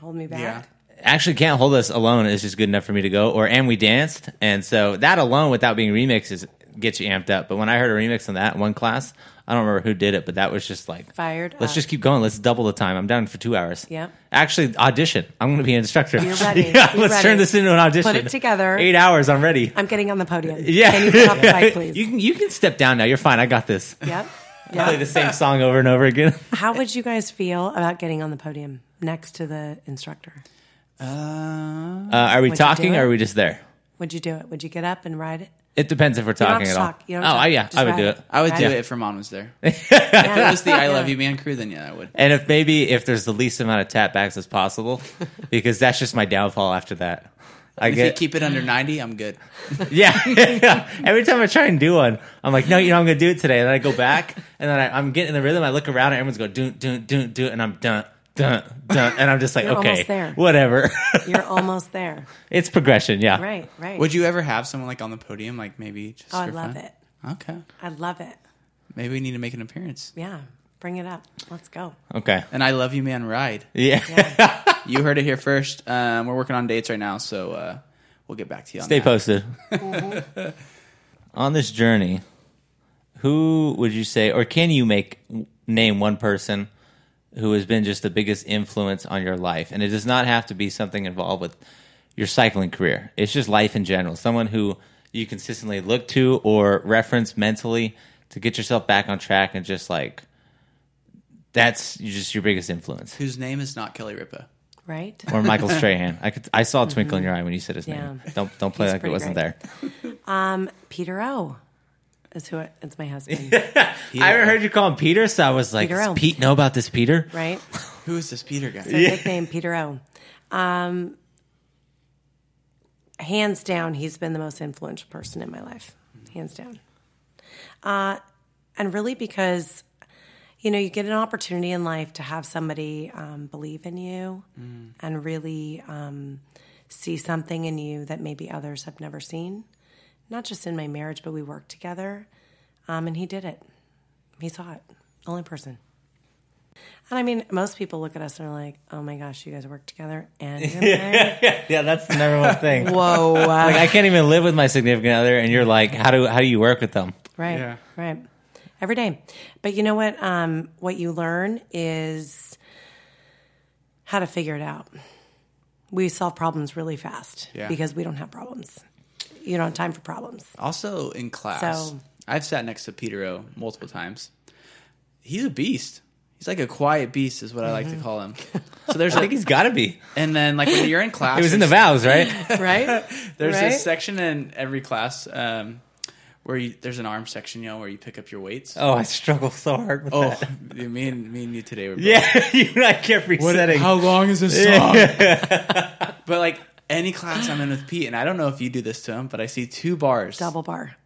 [SPEAKER 4] Hold me back.
[SPEAKER 2] yeah.
[SPEAKER 3] actually, "Can't Hold Us" alone is just good enough for me to go. Or "And We Danced," and so that alone, without being remixes, gets you amped up. But when I heard a remix on that in one class, I don't remember who did it, but that was just like
[SPEAKER 4] Fired
[SPEAKER 3] Let's
[SPEAKER 4] up.
[SPEAKER 3] just keep going. Let's double the time. I'm down for two hours.
[SPEAKER 4] Yep.
[SPEAKER 3] Actually, audition. I'm going to be an instructor.
[SPEAKER 4] You're *laughs* ready.
[SPEAKER 3] yeah,
[SPEAKER 4] You're
[SPEAKER 3] let's
[SPEAKER 4] ready.
[SPEAKER 3] turn this into an audition.
[SPEAKER 4] Put it together.
[SPEAKER 3] Eight hours. I'm ready.
[SPEAKER 4] I'm getting on the podium. *laughs*
[SPEAKER 3] Yeah.
[SPEAKER 4] Can you get off the mic, *laughs* please?
[SPEAKER 3] You can you can step down now. You're fine. I got this.
[SPEAKER 4] Yep.
[SPEAKER 3] Play the same song over and over again.
[SPEAKER 4] How would you guys feel about getting on the podium next to the instructor?
[SPEAKER 2] Uh,
[SPEAKER 3] Uh, are we
[SPEAKER 4] Would
[SPEAKER 3] talking or are we just there?
[SPEAKER 4] Would you do it? Would you get up and ride it?
[SPEAKER 3] It depends if we're talking
[SPEAKER 4] to
[SPEAKER 3] at all.
[SPEAKER 4] talk. You
[SPEAKER 3] oh, I, yeah,
[SPEAKER 4] Just
[SPEAKER 3] I would do
[SPEAKER 4] it.
[SPEAKER 3] it.
[SPEAKER 2] I would do
[SPEAKER 4] Yeah.
[SPEAKER 2] it if Ramon was there. *laughs* If it was the I Love You Man crew, then yeah, I would.
[SPEAKER 3] And if maybe if there's the least amount of tap backs as possible, because that's just my downfall after that. I
[SPEAKER 2] If you
[SPEAKER 3] get
[SPEAKER 2] keep it under 90, I'm good. *laughs*
[SPEAKER 3] yeah. *laughs* Every time I try and do one, I'm like, no, you know, I'm gonna do it today. And then I go back, and then I, I'm getting in the rhythm. I look around, and everyone's going, do, do, do, do, it, and I'm done, done, done, and I'm just like,
[SPEAKER 4] You're
[SPEAKER 3] okay,
[SPEAKER 4] almost there.
[SPEAKER 3] whatever.
[SPEAKER 4] You're almost there. *laughs*
[SPEAKER 3] it's progression, yeah.
[SPEAKER 4] Right, right.
[SPEAKER 2] Would you ever have someone like on the podium, like maybe just
[SPEAKER 4] Oh, I love
[SPEAKER 2] fun?
[SPEAKER 4] it.
[SPEAKER 2] Okay.
[SPEAKER 4] I love it.
[SPEAKER 2] Maybe we need to make an appearance.
[SPEAKER 4] Yeah. Bring it up. Let's go.
[SPEAKER 3] Okay.
[SPEAKER 2] And I Love You Man ride.
[SPEAKER 3] Yeah. *laughs*
[SPEAKER 2] You heard it here first. Um, we're working on dates right now, so uh, we'll get back to you on
[SPEAKER 3] Stay
[SPEAKER 2] that.
[SPEAKER 3] posted. *laughs* On this journey, who would you say, or can you make name one person who has been just the biggest influence on your life? And it does not have to be something involved with your cycling career. It's just life in general. Someone who you consistently look to or reference mentally to get yourself back on track and just like that's just your biggest influence.
[SPEAKER 2] Whose name is not Kelly Ripa.
[SPEAKER 4] Right?
[SPEAKER 3] Or Michael *laughs* Strahan. I could I saw a twinkle in your eye when you said his
[SPEAKER 4] Yeah.
[SPEAKER 3] name. Don't don't play
[SPEAKER 4] He's
[SPEAKER 3] like it wasn't
[SPEAKER 4] great.
[SPEAKER 3] there. *laughs*
[SPEAKER 4] Um, Peter O. Is who it, it's my husband, *laughs*
[SPEAKER 3] I haven't heard you call him Peter, so I was like,
[SPEAKER 4] Peter
[SPEAKER 3] does
[SPEAKER 4] O.
[SPEAKER 3] Pete know about this Peter?
[SPEAKER 4] right? *laughs*
[SPEAKER 2] Who is this Peter guy?
[SPEAKER 4] So nickname Peter O. Um, hands down, he's been the most influential person in my life. Hands down. Uh, and really because, you know, you get an opportunity in life to have somebody um, believe in you and really um, see something in you that maybe others have never seen. Not just in my marriage, but we worked together. Um, and he did it. He saw it. Only person. And I mean, most people look at us and are like, "Oh my gosh, you guys work together and you're married." *laughs*
[SPEAKER 3] Yeah, that's the number one thing.
[SPEAKER 4] Whoa!
[SPEAKER 3] like I can't even live with my significant other, and you're like, how do how do you work with them?
[SPEAKER 4] right,
[SPEAKER 2] Yeah.
[SPEAKER 4] right. Every day, but you know what? Um, what you learn is how to figure it out. We solve problems really fast
[SPEAKER 2] Yeah.
[SPEAKER 4] because we don't have problems. You don't have time for problems.
[SPEAKER 2] Also in class,
[SPEAKER 4] So-
[SPEAKER 2] I've sat next to Peter O multiple times. He's a beast. He's like a quiet beast, is what I like to call him. *laughs* So there's
[SPEAKER 3] I think he's got to be.
[SPEAKER 2] and then like when you're in *laughs* class,
[SPEAKER 3] It was in the vows, right? *laughs*
[SPEAKER 4] Right?
[SPEAKER 2] There's
[SPEAKER 4] right?
[SPEAKER 2] this section in every class um, where you, there's an arm section, you know, where you pick up your weights.
[SPEAKER 3] oh, I struggle so hard with
[SPEAKER 2] Oh,
[SPEAKER 3] that.
[SPEAKER 2] me and me and you today were both-
[SPEAKER 3] Yeah, you and I kept resetting.
[SPEAKER 2] How long is this song? but like any class I'm in with Pete, and I don't know if you do this to him, but I see two bars.
[SPEAKER 4] Double bar.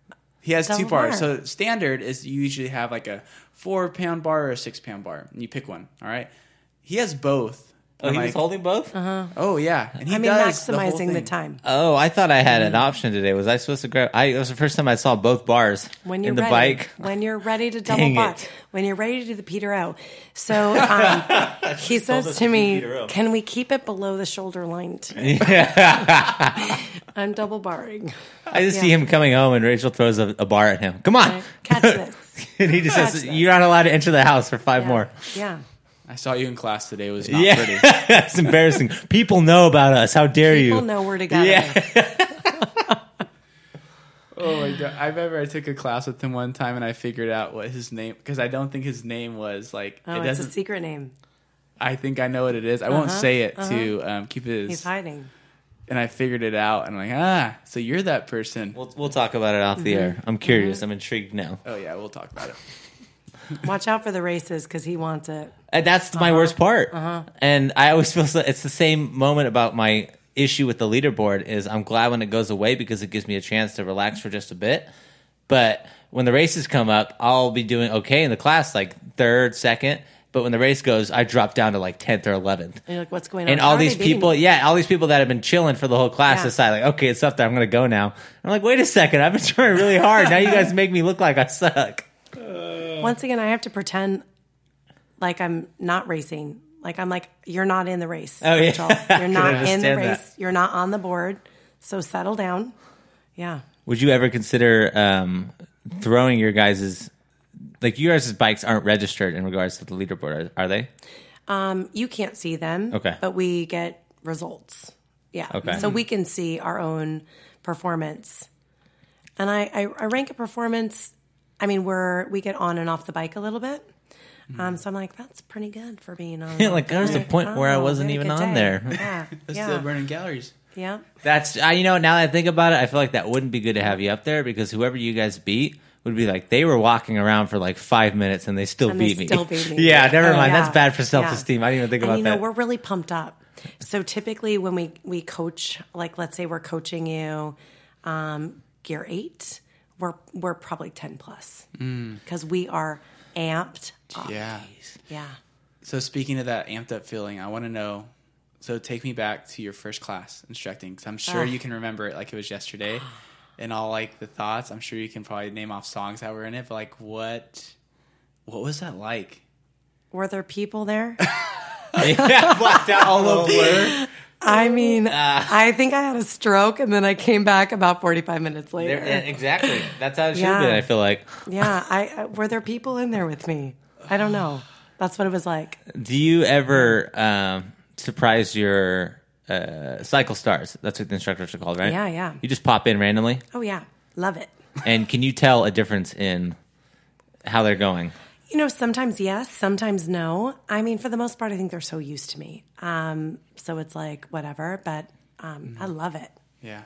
[SPEAKER 2] He has two bars.
[SPEAKER 4] bar.
[SPEAKER 2] So standard is you usually have like a four pound bar or a six pound bar, and you pick one. All right. He has both.
[SPEAKER 3] Oh,
[SPEAKER 2] I'm
[SPEAKER 3] he was
[SPEAKER 2] like,
[SPEAKER 3] holding both.
[SPEAKER 2] Oh yeah, and he
[SPEAKER 4] I mean,
[SPEAKER 2] does
[SPEAKER 4] maximizing the,
[SPEAKER 2] thing.
[SPEAKER 4] time.
[SPEAKER 3] Oh, I thought I had an option today. Was I supposed to grab? I it was the first time I saw both bars
[SPEAKER 4] when you're
[SPEAKER 3] in the
[SPEAKER 4] ready,
[SPEAKER 3] bike.
[SPEAKER 4] when you're ready to *laughs* double
[SPEAKER 3] Dang
[SPEAKER 4] bar,
[SPEAKER 3] it.
[SPEAKER 4] when you're ready to do the Peter O. So *laughs* um, he says
[SPEAKER 3] to
[SPEAKER 4] to me, "Can we keep it below the shoulder line today?" *laughs* I'm double barring.
[SPEAKER 3] I just
[SPEAKER 4] Yeah.
[SPEAKER 3] see him coming home, and Rachel throws a, a bar at him. Come on,
[SPEAKER 4] Right? Catch this.
[SPEAKER 3] and he just
[SPEAKER 4] Catch
[SPEAKER 3] says,
[SPEAKER 4] this.
[SPEAKER 3] "You're not allowed to enter the house for five
[SPEAKER 4] Yeah.
[SPEAKER 3] more."
[SPEAKER 4] Yeah.
[SPEAKER 2] I saw you in class today. It was not
[SPEAKER 3] Yeah,
[SPEAKER 2] pretty. *laughs*
[SPEAKER 3] it's embarrassing. People know about us. How dare
[SPEAKER 4] People
[SPEAKER 3] you?
[SPEAKER 4] know where to go.
[SPEAKER 3] Yeah. *laughs*
[SPEAKER 2] Oh my god! I remember I took a class with him one time, and I figured out what his name because I don't think his name was like
[SPEAKER 4] Oh,
[SPEAKER 2] it
[SPEAKER 4] it's a secret name.
[SPEAKER 2] I think I know what it is. I won't
[SPEAKER 4] Uh-huh,
[SPEAKER 2] say it to um, keep his.
[SPEAKER 4] He's hiding.
[SPEAKER 2] and I figured it out, and I'm like, ah, so you're that person.
[SPEAKER 3] We'll we'll talk about it off the
[SPEAKER 4] Mm-hmm.
[SPEAKER 3] air. I'm curious. I'm intrigued now.
[SPEAKER 2] oh yeah, we'll talk about it.
[SPEAKER 4] Watch out for the races because he wants it.
[SPEAKER 3] And that's my
[SPEAKER 4] Uh-huh.
[SPEAKER 3] worst part. Uh-huh. And I always *laughs* feel so, it's the same moment about my issue with the leaderboard is I'm glad when it goes away because it gives me a chance to relax for just a bit. But when the races come up, I'll be doing okay in the class, like third, second. But when the race goes, I drop down to like tenth or eleventh.
[SPEAKER 4] You're like, what's going on?
[SPEAKER 3] And all
[SPEAKER 4] are
[SPEAKER 3] these people,
[SPEAKER 4] me?
[SPEAKER 3] yeah, all these people that have been chilling for the whole class
[SPEAKER 4] Yeah.
[SPEAKER 3] decide like, okay, it's up there. I'm gonna go now. I'm like, wait a second, I've been trying really hard. Now you guys *laughs* make me look like I suck. Uh.
[SPEAKER 4] Once again, I have to pretend like I'm not racing. Like I'm like, you're not in the race.
[SPEAKER 3] Oh, yeah.
[SPEAKER 4] Rachel. *laughs* You're not in the race.
[SPEAKER 3] that.
[SPEAKER 4] You're not on the board. So settle down. Yeah.
[SPEAKER 3] Would you ever consider um, throwing your guys' like you guys' bikes aren't registered in regards to the leaderboard, are, are they?
[SPEAKER 4] Um, you can't see them.
[SPEAKER 3] Okay.
[SPEAKER 4] But we get results. Yeah.
[SPEAKER 3] Okay.
[SPEAKER 4] So we can see our own performance. And I, I, I rank a performance. I mean, we're we get on and off the bike a little bit. Um, so I'm like, that's pretty good for being on. *laughs*
[SPEAKER 3] Yeah, like, there's a point where I
[SPEAKER 4] oh,
[SPEAKER 3] wasn't
[SPEAKER 4] we had a
[SPEAKER 3] even on
[SPEAKER 4] day.
[SPEAKER 3] there.
[SPEAKER 4] Yeah. *laughs*
[SPEAKER 2] It's
[SPEAKER 4] yeah.
[SPEAKER 2] still burning calories.
[SPEAKER 4] yeah.
[SPEAKER 3] That's I, you know now that I think about it, I feel like that wouldn't be good to have you up there because whoever you guys beat would be like they were walking around for like five minutes and they still
[SPEAKER 4] And they
[SPEAKER 3] beat me.
[SPEAKER 4] still *laughs* beat me.
[SPEAKER 3] yeah, never
[SPEAKER 4] Oh,
[SPEAKER 3] mind.
[SPEAKER 4] yeah.
[SPEAKER 3] That's bad for self esteem. I didn't even think
[SPEAKER 4] and
[SPEAKER 3] about
[SPEAKER 4] you know,
[SPEAKER 3] that.
[SPEAKER 4] we're really pumped up. So typically, when we we coach, like let's say we're coaching you, um, gear eight, we're we're probably ten plus
[SPEAKER 3] Mm.
[SPEAKER 4] because we are amped. Up.
[SPEAKER 2] Yeah.
[SPEAKER 4] Yeah.
[SPEAKER 2] So speaking of that amped up feeling, I want to know. So take me back to your first class instructing, because I'm sure
[SPEAKER 4] Ah.
[SPEAKER 2] you can remember it like it was yesterday, *sighs* and all like the thoughts. I'm sure you can probably name off songs that were in it, but like what, what was that like?
[SPEAKER 4] Were there people there? *laughs*
[SPEAKER 3] yeah, *laughs* blacked out all over.
[SPEAKER 4] I mean,
[SPEAKER 3] Ah.
[SPEAKER 4] I think I had a stroke, and then I came back about forty five minutes later.
[SPEAKER 3] exactly. That's how it should
[SPEAKER 4] Yeah.
[SPEAKER 3] have been. I feel like.
[SPEAKER 4] yeah, *laughs* I, I were there people in there with me. I don't know. That's what it was like.
[SPEAKER 3] Do you ever um, surprise your uh, cycle stars? That's what the instructors are called, right?
[SPEAKER 4] Yeah, yeah.
[SPEAKER 3] You just pop in randomly,
[SPEAKER 4] Oh yeah, love it.
[SPEAKER 3] and can you tell a difference in how they're going?
[SPEAKER 4] You know, sometimes yes, sometimes no. I mean, for the most part, I think they're so used to me. Um, so it's like whatever, but um, I love it.
[SPEAKER 2] Yeah.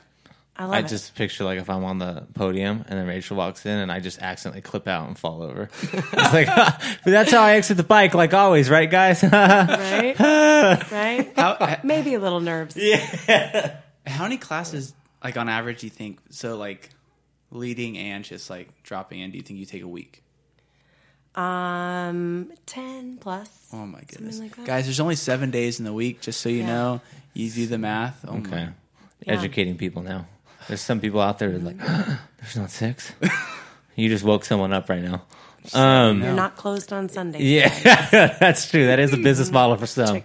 [SPEAKER 4] I love
[SPEAKER 3] I
[SPEAKER 4] it.
[SPEAKER 3] just picture like if I'm on the podium and then Rachel walks in and I just accidentally clip out and fall over. *laughs* it's like, *laughs* but that's how I exit the bike, like always, right, guys? *laughs*
[SPEAKER 4] right, right.
[SPEAKER 2] How,
[SPEAKER 4] Maybe a little nerves. Yeah.
[SPEAKER 2] How many classes, like on average, do you think? So like leading and just like dropping in. Do you think you take a week?
[SPEAKER 4] Um, ten plus.
[SPEAKER 2] Oh my goodness,
[SPEAKER 4] like that.
[SPEAKER 2] guys! There's only seven days in the week, just so you
[SPEAKER 4] Yeah.
[SPEAKER 2] know. You do the math. Oh
[SPEAKER 3] okay,
[SPEAKER 2] my.
[SPEAKER 4] Yeah.
[SPEAKER 3] educating people now. There's some people out there who are like, *gasps* there's not six. *laughs* you just woke someone up right now. Um,
[SPEAKER 4] You're not closed on Sundays.
[SPEAKER 3] yeah, *laughs* that's true. That is a business *laughs* model for some.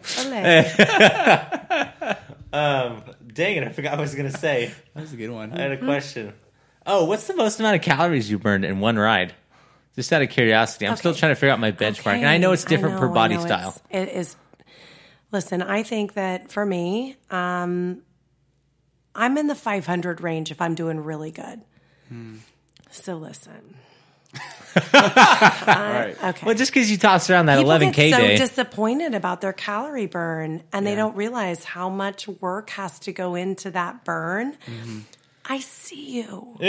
[SPEAKER 3] Um, dang it, I forgot what I was gonna say.
[SPEAKER 2] That was a good one.
[SPEAKER 3] I had a question. Oh, what's the most amount of calories you burned in one ride? Just out of curiosity, I'm still trying to figure out my benchmark, and I know it's different
[SPEAKER 4] I
[SPEAKER 3] per body style.
[SPEAKER 4] it's- It is. Listen, I think that for me, um, I'm in the 500 range if I'm doing really good.
[SPEAKER 3] Hmm.
[SPEAKER 4] So listen. *laughs*
[SPEAKER 2] right.
[SPEAKER 4] Okay.
[SPEAKER 3] Well, just because you toss around that
[SPEAKER 4] People
[SPEAKER 3] 11k
[SPEAKER 4] get so
[SPEAKER 3] day,
[SPEAKER 4] disappointed about their calorie burn, and they don't realize how much work has to go into that burn.
[SPEAKER 3] Mm-hmm.
[SPEAKER 4] I see you. *laughs*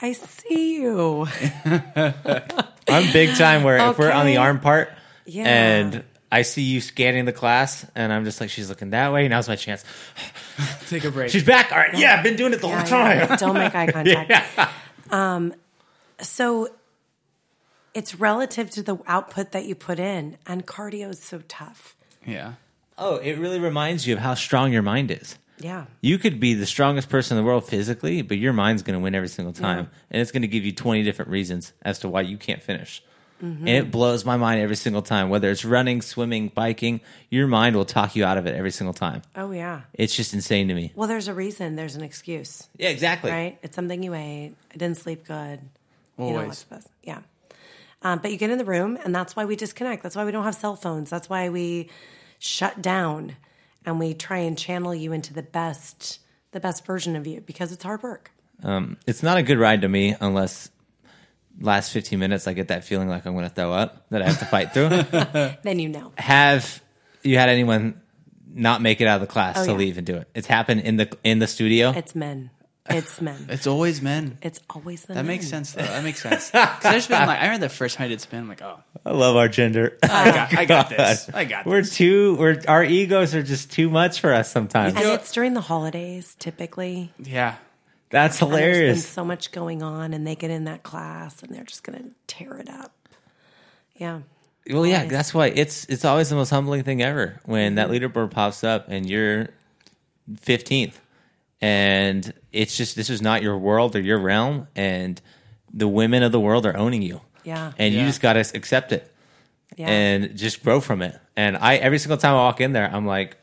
[SPEAKER 4] I see you. *laughs*
[SPEAKER 3] I'm big time. Where if we're on the arm part,
[SPEAKER 4] Yeah.
[SPEAKER 3] and I see you scanning the class, and I'm just like, she's looking that way. Now's my chance. *laughs*
[SPEAKER 2] Take a break.
[SPEAKER 3] She's back. All right, yeah, I've been doing it the
[SPEAKER 4] Yeah,
[SPEAKER 3] whole time.
[SPEAKER 4] yeah. Don't make eye *laughs* contact. Um, so it's relative to the output that you put in, and cardio is so tough.
[SPEAKER 2] yeah.
[SPEAKER 3] Oh, it really reminds you of how strong your mind is.
[SPEAKER 4] Yeah.
[SPEAKER 3] You could be the strongest person in the world physically, but your mind's going to win every single time. And it's going to give you 20 different reasons as to why you can't finish. And it blows my mind every single time. Whether it's running, swimming, biking, your mind will talk you out of it every single time.
[SPEAKER 4] Oh, yeah.
[SPEAKER 3] It's just insane to me.
[SPEAKER 4] Well, there's a reason. There's an excuse,
[SPEAKER 3] Yeah, exactly.
[SPEAKER 4] right? It's something you ate. I didn't sleep good. You know,
[SPEAKER 2] Always.
[SPEAKER 4] Yeah. Um, but you get in the room, and that's why we disconnect. That's why we don't have cell phones. That's why we shut down, and we try and channel you into the best, the best version of you because it's hard work.
[SPEAKER 3] Um, it's not a good ride to me unless last 15 minutes I get that feeling like I'm going to throw up that I have to fight through. *laughs*
[SPEAKER 4] Then you know.
[SPEAKER 3] have you had anyone not make it out of the class
[SPEAKER 4] Oh,
[SPEAKER 3] to
[SPEAKER 4] yeah.
[SPEAKER 3] leave and do it? It's happened in the in the studio.
[SPEAKER 4] It's men. It's men.
[SPEAKER 2] It's always men.
[SPEAKER 4] It's always the
[SPEAKER 2] That
[SPEAKER 4] men.
[SPEAKER 2] makes sense though. That makes sense. 'Cause there's been like I remember the first time I did spin. I'm like, oh,
[SPEAKER 3] I love our gender.
[SPEAKER 2] I got, I got *laughs* oh,
[SPEAKER 3] this.
[SPEAKER 2] I got
[SPEAKER 3] We're too. We're our egos are just too much for us sometimes.
[SPEAKER 4] And it's during the holidays, typically.
[SPEAKER 2] Yeah.
[SPEAKER 3] That's
[SPEAKER 4] And there's been
[SPEAKER 3] hilarious.
[SPEAKER 4] so much going on, and they get in that class, and they're just going to tear it up. Yeah.
[SPEAKER 3] Well, yeah, that's why it's it's always the most humbling thing ever when that mm-hmm. leaderboard pops up and you're fifteenth, and it's just this is not your world or your realm, and the women of the world are owning you,
[SPEAKER 4] Yeah.
[SPEAKER 3] and you just got to accept it
[SPEAKER 4] Yeah.
[SPEAKER 3] and just grow from it. And I every single time I walk in there, I'm like,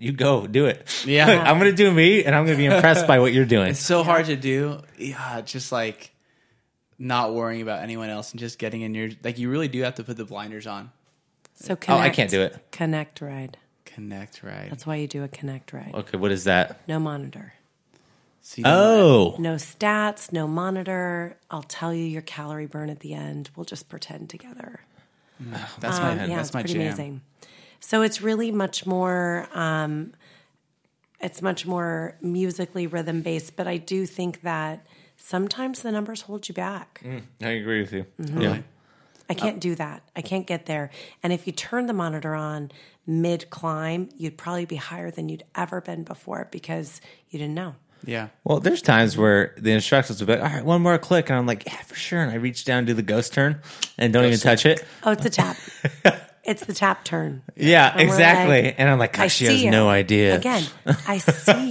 [SPEAKER 3] you go do it.
[SPEAKER 2] Yeah. *laughs*
[SPEAKER 3] I'm gonna do me, and I'm gonna be impressed by what you're doing.
[SPEAKER 2] It's so hard to do. Yeah, just like not worrying about anyone else and just getting in your like you really do have to put the blinders on.
[SPEAKER 4] so connect,
[SPEAKER 3] Oh, I can't do it.
[SPEAKER 4] Connect ride.
[SPEAKER 2] Connect, right?
[SPEAKER 4] That's why you do a connect ride.
[SPEAKER 3] Okay, what is that?
[SPEAKER 4] No monitor.
[SPEAKER 2] So
[SPEAKER 3] Oh,
[SPEAKER 4] No stats, no monitor. I'll tell you your calorie burn at the end. We'll just pretend together.
[SPEAKER 2] that's
[SPEAKER 4] Um,
[SPEAKER 2] my
[SPEAKER 4] yeah,
[SPEAKER 2] that's
[SPEAKER 4] it's
[SPEAKER 2] my
[SPEAKER 4] pretty
[SPEAKER 2] jam.
[SPEAKER 4] amazing. So it's really much more. Um, it's much more musically rhythm based, but I do think that sometimes the numbers hold you back.
[SPEAKER 3] I agree with you.
[SPEAKER 4] Mm-hmm.
[SPEAKER 3] Yeah.
[SPEAKER 4] I can't do that. I can't get there. And if you turn the monitor on mid climb, you'd probably be higher than you'd ever been before because you didn't know.
[SPEAKER 2] Yeah.
[SPEAKER 3] Well, there's times where the instructions will be like, all right, one more click. And I'm like, yeah, for sure. And I reach down, do the ghost turn, and don't even touch it.
[SPEAKER 4] Oh, it's a tap. *laughs* it's the tap turn.
[SPEAKER 3] Yeah,
[SPEAKER 4] And
[SPEAKER 3] exactly.
[SPEAKER 4] like,
[SPEAKER 3] and I'm like,
[SPEAKER 4] I
[SPEAKER 3] gosh, she
[SPEAKER 4] see
[SPEAKER 3] has
[SPEAKER 4] you.
[SPEAKER 3] no idea.
[SPEAKER 4] Again, I see you. *laughs*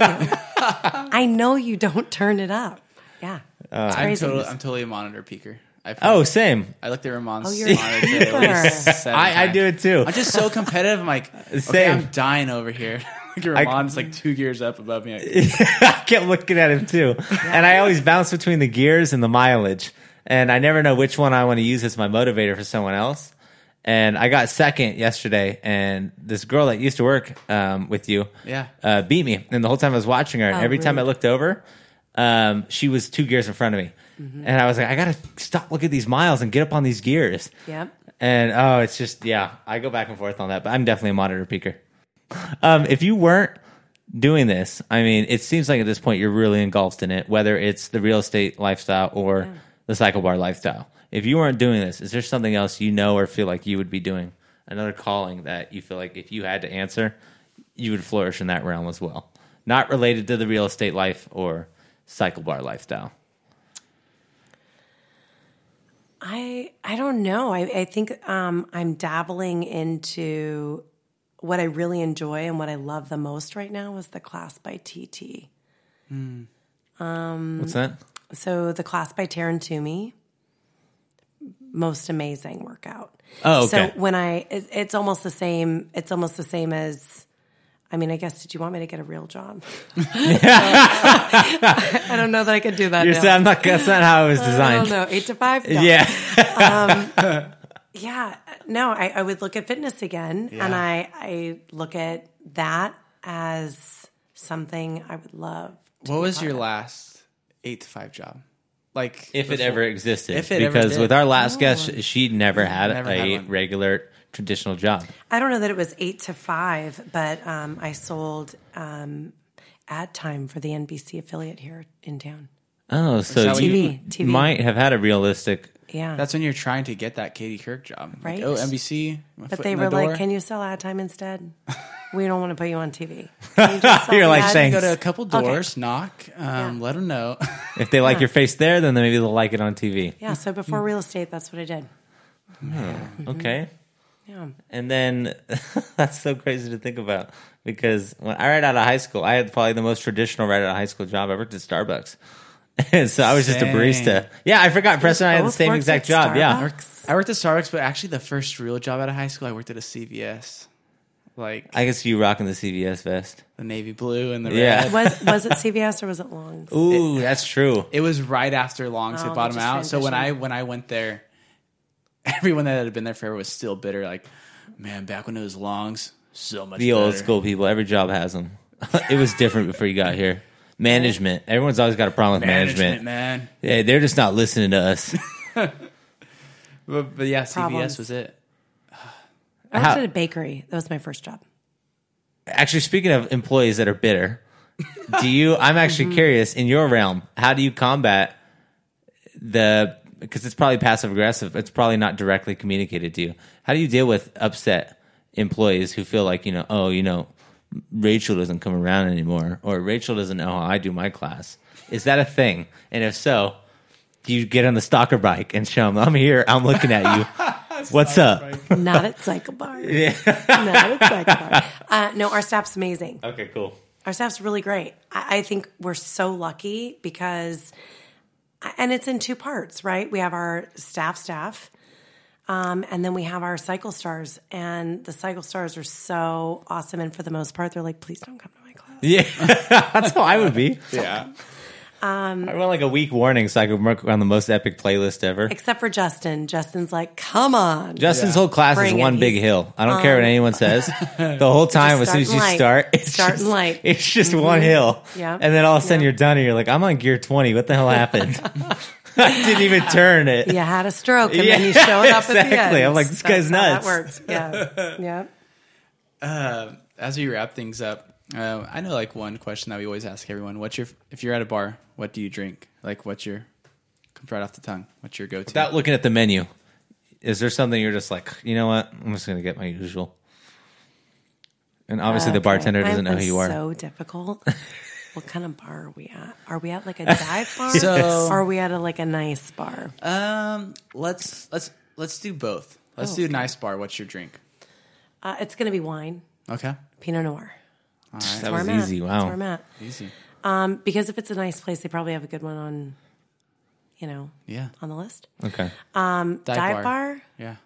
[SPEAKER 4] I know you don't turn it up. Yeah. It's
[SPEAKER 2] uh,
[SPEAKER 4] I'm
[SPEAKER 2] totally I'm totally a monitor peeker. I
[SPEAKER 3] Oh, same.
[SPEAKER 2] I looked at Ramon's
[SPEAKER 4] Oh, you're a
[SPEAKER 2] monitor today at least *laughs*
[SPEAKER 4] peeker.
[SPEAKER 2] seven
[SPEAKER 3] I, I do it too.
[SPEAKER 2] I'm just so competitive. I'm like, *laughs* okay,
[SPEAKER 3] Same.
[SPEAKER 2] I'm dying over here. like Ramon's like two gears up above me.
[SPEAKER 3] I kept looking at him too. And I always bounce between the gears and the mileage. And I never know which one I want to use as my motivator for someone else. And I got second yesterday, and this girl that used to work um, with you
[SPEAKER 2] Yeah.
[SPEAKER 3] uh, beat me. And the whole time I was watching her, and
[SPEAKER 4] Oh,
[SPEAKER 3] every time I
[SPEAKER 4] rude.
[SPEAKER 3] looked over, um, she was two gears in front of me.
[SPEAKER 4] Mm-hmm.
[SPEAKER 3] And I was like, I got to stop looking at these miles and get up on these gears.
[SPEAKER 4] Yep.
[SPEAKER 3] And oh, it's just yeah, I go back and forth on that, but I'm definitely a monitor peeker. Um, if you weren't doing this, I mean, it seems like at this point you're really engulfed in it, whether it's the real estate lifestyle or the cycle bar lifestyle. If you weren't doing this, is there something else you know or feel like you would be doing? Another calling that you feel like if you had to answer, you would flourish in that realm as well. Not related to the real estate life or cycle bar lifestyle.
[SPEAKER 4] I I don't know. I, I think um, I'm dabbling into what I really enjoy and what I love the most right now is the class by TT.
[SPEAKER 3] What's that?
[SPEAKER 4] So the class by Taryn Toomey, most amazing workout.
[SPEAKER 3] Oh, okay.
[SPEAKER 4] So when I, it, it's almost the same. It's almost the same as. I mean, I guess. Did you want me to get a real job? *laughs* I don't know that I could do that.
[SPEAKER 3] You're
[SPEAKER 4] now.
[SPEAKER 3] saying I'm not, that's not how it was
[SPEAKER 4] I
[SPEAKER 3] designed.
[SPEAKER 4] don't know. Eight to five. No.
[SPEAKER 3] Yeah. *laughs*
[SPEAKER 4] Um, yeah, no, I, I would look at fitness again, and I I look at that as something I would love. to
[SPEAKER 2] what was your
[SPEAKER 4] of.
[SPEAKER 2] last eight to five job? Like
[SPEAKER 3] if it ever existed.
[SPEAKER 2] If it ever
[SPEAKER 3] because
[SPEAKER 2] did.
[SPEAKER 3] with our last guest, she never had
[SPEAKER 2] Never
[SPEAKER 3] a
[SPEAKER 2] had
[SPEAKER 3] regular traditional job.
[SPEAKER 4] I don't know that it was eight to five, but um, I sold um, ad time for the NBC affiliate here in town.
[SPEAKER 3] Oh, so
[SPEAKER 2] that what
[SPEAKER 3] you
[SPEAKER 4] you- TV.
[SPEAKER 3] might have had a realistic.
[SPEAKER 4] Yeah,
[SPEAKER 2] That's when you're trying to get that Katie Couric job, Like,
[SPEAKER 4] Right.
[SPEAKER 2] oh, NBC.
[SPEAKER 4] but they were
[SPEAKER 2] the
[SPEAKER 4] like, "Can you sell ad time instead? *laughs* we don't want to put you on TV." You just *laughs*
[SPEAKER 3] you're like
[SPEAKER 4] ads?"
[SPEAKER 3] saying-
[SPEAKER 2] go to a couple
[SPEAKER 4] Okay.
[SPEAKER 2] doors, knock, um, let them know.
[SPEAKER 3] If they like *laughs* your face there, then maybe they'll like it on TV.
[SPEAKER 4] Yeah, so before real estate, that's what I did.
[SPEAKER 3] Okay.
[SPEAKER 4] Yeah.
[SPEAKER 3] And then that's so crazy to think about because when I right out of high school, I had probably the most traditional right out of high school job. I worked at Starbucks. And *laughs* so I was just a barista. Yeah, I forgot. Preston and I had the
[SPEAKER 4] both
[SPEAKER 3] same
[SPEAKER 4] worked
[SPEAKER 3] exact
[SPEAKER 4] at
[SPEAKER 3] job. Yeah.
[SPEAKER 4] Starbucks?
[SPEAKER 2] I worked at Starbucks, but actually, the first real job out of high school, I worked at a CVS, like
[SPEAKER 3] I guess you rocking the CVS vest.
[SPEAKER 2] the navy blue and the
[SPEAKER 3] Yeah.
[SPEAKER 2] red.
[SPEAKER 4] Was was it *laughs* CVS or was it Longs?
[SPEAKER 3] Ooh, that's true.
[SPEAKER 2] It was right after Longs
[SPEAKER 4] Oh,
[SPEAKER 2] had bought
[SPEAKER 4] they just
[SPEAKER 2] out. So when I when I went there, *laughs* everyone that had been there forever was still bitter. Like, man, back when it was Longs, so much.
[SPEAKER 3] The old
[SPEAKER 2] better."
[SPEAKER 3] school people, every job has them. it was different before you got here. Management. Everyone's always got a problem with
[SPEAKER 2] management,
[SPEAKER 3] management.
[SPEAKER 2] man.
[SPEAKER 3] Yeah, they're just not listening to us. *laughs*
[SPEAKER 2] But, but yeah, CVS
[SPEAKER 4] Problems.
[SPEAKER 2] was it.
[SPEAKER 4] I worked
[SPEAKER 3] How-
[SPEAKER 4] at a bakery. That was my first job.
[SPEAKER 3] Actually, speaking of employees that are bitter, do you? *laughs* I'm actually mm-hmm. curious. In your realm, how do you combat the? Because it's probably passive aggressive. It's probably not directly communicated to you. How do you deal with upset employees who feel like you know, oh, you know, Rachel doesn't come around anymore, or Rachel doesn't know how I do my class? Is that a thing? And if so, do you get on the stalker bike and show them, I'm here, I'm looking at you. *laughs* What's up?
[SPEAKER 4] Not at Cycle Bar. Yeah. *laughs* Not at Cycle Bar. Uh, no, our staff's amazing.
[SPEAKER 3] Okay, cool.
[SPEAKER 4] Our staff's really great. I, I think we're so lucky because, and it's in two parts, right? We have our staff staff, um, and then we have our cycle stars. And the cycle stars are so awesome. And for the most part, they're like, please don't come to my class.
[SPEAKER 3] Yeah, *laughs* that's how I would be.
[SPEAKER 2] Yeah.
[SPEAKER 3] I want like a week warning so I could work on the most epic playlist ever.
[SPEAKER 4] Except for Justin. Justin's like, come on.
[SPEAKER 3] Justin's whole class
[SPEAKER 4] Bring
[SPEAKER 3] is
[SPEAKER 4] it.
[SPEAKER 3] one big
[SPEAKER 4] He's-
[SPEAKER 3] hill. I don't care what anyone says. *laughs* The whole time, as soon as you
[SPEAKER 4] light.
[SPEAKER 3] start, it's
[SPEAKER 4] Starting
[SPEAKER 3] just,
[SPEAKER 4] light. Mm-hmm.
[SPEAKER 3] It's just one hill.
[SPEAKER 4] Yeah.
[SPEAKER 3] And then all of a sudden
[SPEAKER 4] Yeah.
[SPEAKER 3] you're done and you're like, I'm on gear 20. What the hell happened? *laughs* *laughs* I didn't even turn it.
[SPEAKER 4] you had a stroke and
[SPEAKER 3] Yeah,
[SPEAKER 4] then you showed up at the
[SPEAKER 3] exactly.
[SPEAKER 4] end.
[SPEAKER 3] I'm like, this
[SPEAKER 4] That's
[SPEAKER 3] guy's
[SPEAKER 4] how
[SPEAKER 3] nuts.
[SPEAKER 4] That works. Yeah. *laughs* yeah.
[SPEAKER 2] Uh, as we wrap things up, uh, I know like one question that we always ask everyone: What's your if you're at a bar, what do you drink? Like, what's your comes right off the tongue? What's your go-to?
[SPEAKER 3] Without looking at the menu, is there something you're just like, you know what? I'm just going to get my usual. And obviously, the
[SPEAKER 4] Okay.
[SPEAKER 3] bartender doesn't
[SPEAKER 4] I'm
[SPEAKER 3] know who you are.
[SPEAKER 4] So difficult. *laughs* what kind of bar are we at? Are we at like a *laughs* dive bar?
[SPEAKER 2] So-
[SPEAKER 4] or are we at a like a nice bar?
[SPEAKER 2] um, let's let's let's do both. Let's
[SPEAKER 4] Oh,
[SPEAKER 2] do a
[SPEAKER 4] okay.
[SPEAKER 2] nice bar. What's your drink?
[SPEAKER 4] Uh, it's going to be wine,
[SPEAKER 2] Okay,
[SPEAKER 4] Pinot Noir.
[SPEAKER 2] all right,
[SPEAKER 3] That was
[SPEAKER 4] I'm at.
[SPEAKER 3] easy.
[SPEAKER 4] That's
[SPEAKER 3] Wow.
[SPEAKER 4] where I'm at.
[SPEAKER 2] easy.
[SPEAKER 4] Um, because if it's a nice place, they probably have a good one on, you know,
[SPEAKER 2] Yeah,
[SPEAKER 4] on the list.
[SPEAKER 3] Okay.
[SPEAKER 4] Um,
[SPEAKER 2] Dive
[SPEAKER 4] dive,
[SPEAKER 2] bar.
[SPEAKER 4] bar.
[SPEAKER 2] yeah.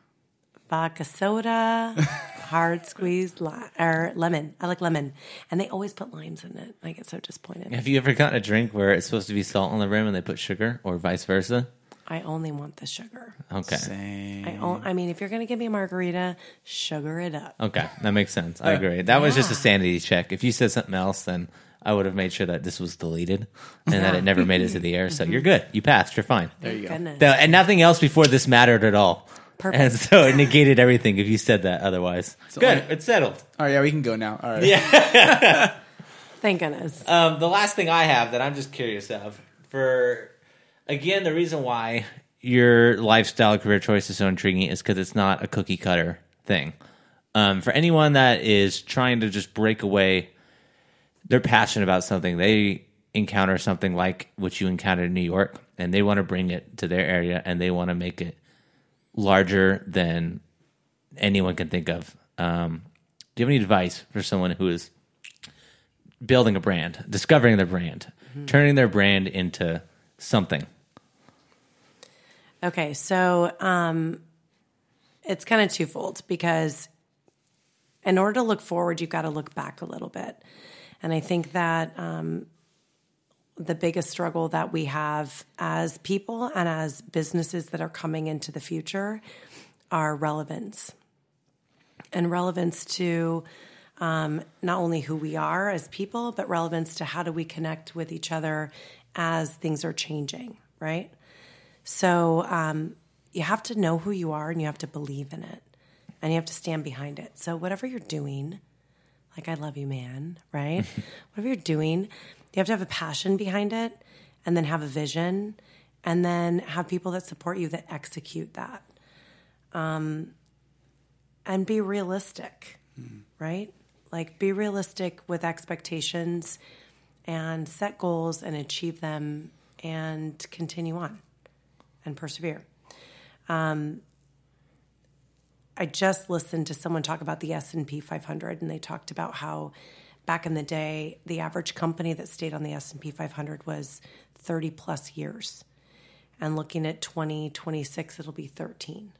[SPEAKER 4] vodka soda, *laughs* hard squeezed li- or lemon. I like lemon, and they always put limes in it. I get so disappointed.
[SPEAKER 3] Have you ever gotten a drink where it's supposed to be salt on the rim and they put sugar, or vice versa?
[SPEAKER 4] I only want the sugar.
[SPEAKER 3] Okay.
[SPEAKER 2] Same.
[SPEAKER 4] I, o- I mean, if you're gonna give me a margarita, sugar it up.
[SPEAKER 3] Okay, that makes sense. I uh, agree. That was just a sanity check. If you said something else, then I would have made sure that this was deleted and that it never made it to the air. So *laughs* you're good. You passed. You're fine.
[SPEAKER 2] There you go.
[SPEAKER 4] Goodness.
[SPEAKER 3] The- and nothing else before this mattered at all.
[SPEAKER 4] Perfect.
[SPEAKER 3] And so it negated everything if you said that otherwise. good.
[SPEAKER 2] only-
[SPEAKER 3] it's settled.
[SPEAKER 2] All right, yeah, we can go now. All right. Yeah. *laughs*
[SPEAKER 4] Thank goodness.
[SPEAKER 3] Um, the last thing I have that I'm just curious of for again the reason why your lifestyle career choice is so intriguing is because it's not a cookie cutter thing. Um, for anyone that is trying to just break away, they're passionate about something. They encounter something like what you encountered in New York, and they want to bring it to their area, and they want to make it larger than anyone can think of. Um, do you have any advice for someone who is building a brand, discovering their brand, turning their brand into something.
[SPEAKER 4] Okay, so um, it's kind of twofold because in order to look forward, you've got to look back a little bit. And I think that um, the biggest struggle that we have as people and as businesses that are coming into the future are relevance and relevance to um, not only who we are as people, but relevance to how do we connect with each other as things are changing, right? So um, you have to know who you are and you have to believe in it and you have to stand behind it. So whatever you're doing, like I love you, man, right? *laughs* whatever you're doing, you have to have a passion behind it and then have a vision and then have people that support you that execute that. Um, and be realistic, right? Like be realistic with expectations and set goals and achieve them and continue on and persevere. Um, I just listened to someone talk about the S&P 500 and they talked about how back in the day the average company that stayed on the S&P 500 was 30 plus years. And looking at 2026 it'll be 13.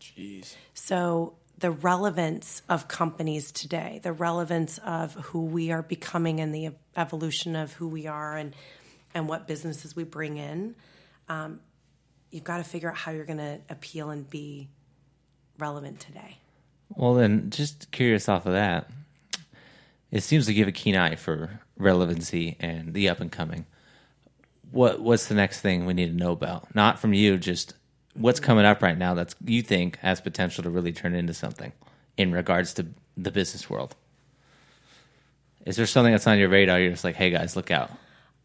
[SPEAKER 2] Jeez.
[SPEAKER 4] So the relevance of companies today, the relevance of who we are becoming and the evolution of who we are and and what businesses we bring in, um, you've got to figure out how you're going to appeal and be relevant today.
[SPEAKER 3] Well, then, just curious off of that, it seems you have a keen eye for relevancy and the up and coming. What What's the next thing we need to know about? Not from you, just what's coming up right now that's you think has potential to really turn into something in regards to the business world. Is there something that's on your radar? You're just like, hey guys, look out.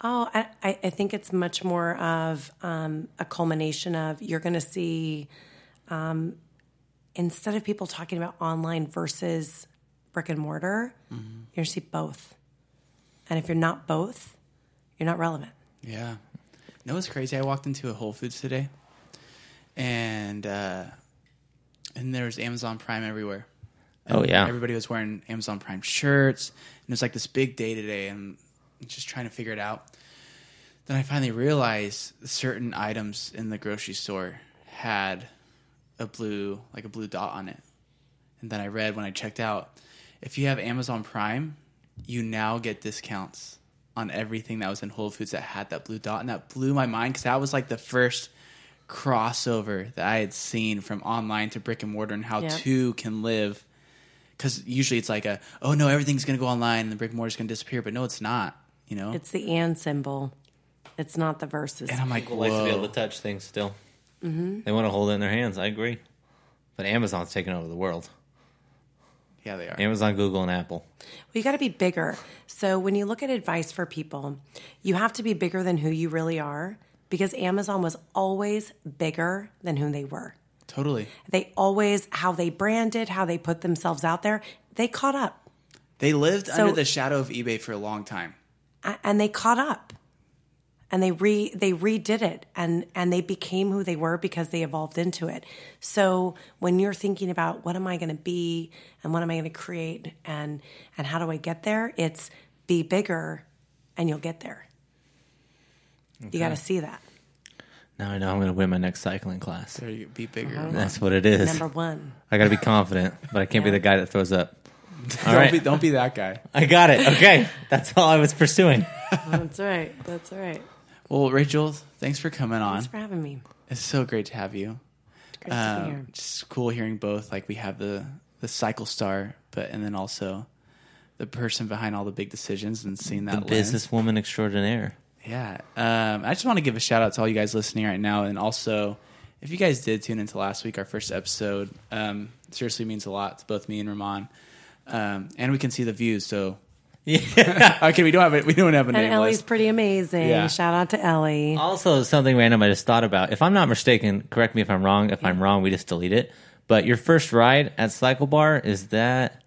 [SPEAKER 4] Oh, I, I I think it's much more of um, a culmination of you're going to see, um, instead of people talking about online versus brick and mortar, you're going to see both. And if you're not both, you're not relevant.
[SPEAKER 2] Yeah. No, it's crazy. I walked into a Whole Foods today, and uh, and there was Amazon Prime everywhere. And
[SPEAKER 3] Oh, yeah.
[SPEAKER 2] everybody was wearing Amazon Prime shirts, and it was like this big day today, and I'm just trying to figure it out. Then I finally realized certain items in the grocery store had a blue, like a blue dot on it. And then I read when I checked out, if you have Amazon Prime, you now get discounts on everything that was in Whole Foods that had that blue dot, and that blew my mind because that was like the first crossover that I had seen from online to brick and mortar, and how
[SPEAKER 4] Yeah.
[SPEAKER 2] two can live. Because usually it's like a, oh no, everything's going to go online and the brick and mortar's going to disappear, but no, it's not. You know,
[SPEAKER 4] It's the and symbol. It's not the versus.
[SPEAKER 2] and I'm like,
[SPEAKER 3] People like to be able to touch things still. Mm-hmm. They want to hold it in their hands. I agree. But Amazon's taking over the world.
[SPEAKER 2] Yeah, they are.
[SPEAKER 3] Amazon, Google, and Apple.
[SPEAKER 4] Well, you got to be bigger. So when you look at advice for people, you have to be bigger than who you really are because Amazon was always bigger than who they were.
[SPEAKER 2] Totally.
[SPEAKER 4] They always, how they branded, how they put themselves out there, they caught up.
[SPEAKER 2] They lived
[SPEAKER 4] So-
[SPEAKER 2] under the shadow of eBay for a long time.
[SPEAKER 4] And they caught up. And they re they redid it and and they became who they were because they evolved into it. So when you're thinking about what am I going to be and what am I going to create and and how do I get there, it's be bigger and you'll get there. You got to see that.
[SPEAKER 3] Now I know I'm going to win my next cycling class.
[SPEAKER 2] There you be bigger. Uh-huh.
[SPEAKER 3] That's what it is.
[SPEAKER 4] Number one.
[SPEAKER 3] I got to be confident, but I can't be the guy that throws up. *laughs* All
[SPEAKER 2] don't,
[SPEAKER 3] right.
[SPEAKER 2] be, don't be that guy.
[SPEAKER 3] I got it. Okay. That's all I was pursuing.
[SPEAKER 4] That's right. That's right.
[SPEAKER 2] Well, Rachel, thanks for coming on.
[SPEAKER 4] Thanks for having me.
[SPEAKER 2] It's so great to have you.
[SPEAKER 4] Great to be here.
[SPEAKER 2] Um, just cool hearing both. Like we have the the cycle star, but and then also the person behind all the big decisions and seeing that
[SPEAKER 3] The
[SPEAKER 2] lens.
[SPEAKER 3] businesswoman extraordinaire.
[SPEAKER 2] Yeah. Um, I just want to give a shout out to all you guys listening right now. And also, if you guys did tune into last week, our first episode, um, seriously means a lot to both me and Ramon. Um, and we can see the views. So, *laughs* okay, we don't have it. We don't have a
[SPEAKER 4] And
[SPEAKER 2] name
[SPEAKER 4] Ellie's
[SPEAKER 2] list.
[SPEAKER 4] pretty amazing.
[SPEAKER 2] Yeah.
[SPEAKER 4] Shout out to Ellie.
[SPEAKER 3] Also, something random I just thought about. If I'm not mistaken, correct me if I'm wrong. If I'm wrong, we just delete it. But your first ride at Cycle Bar is that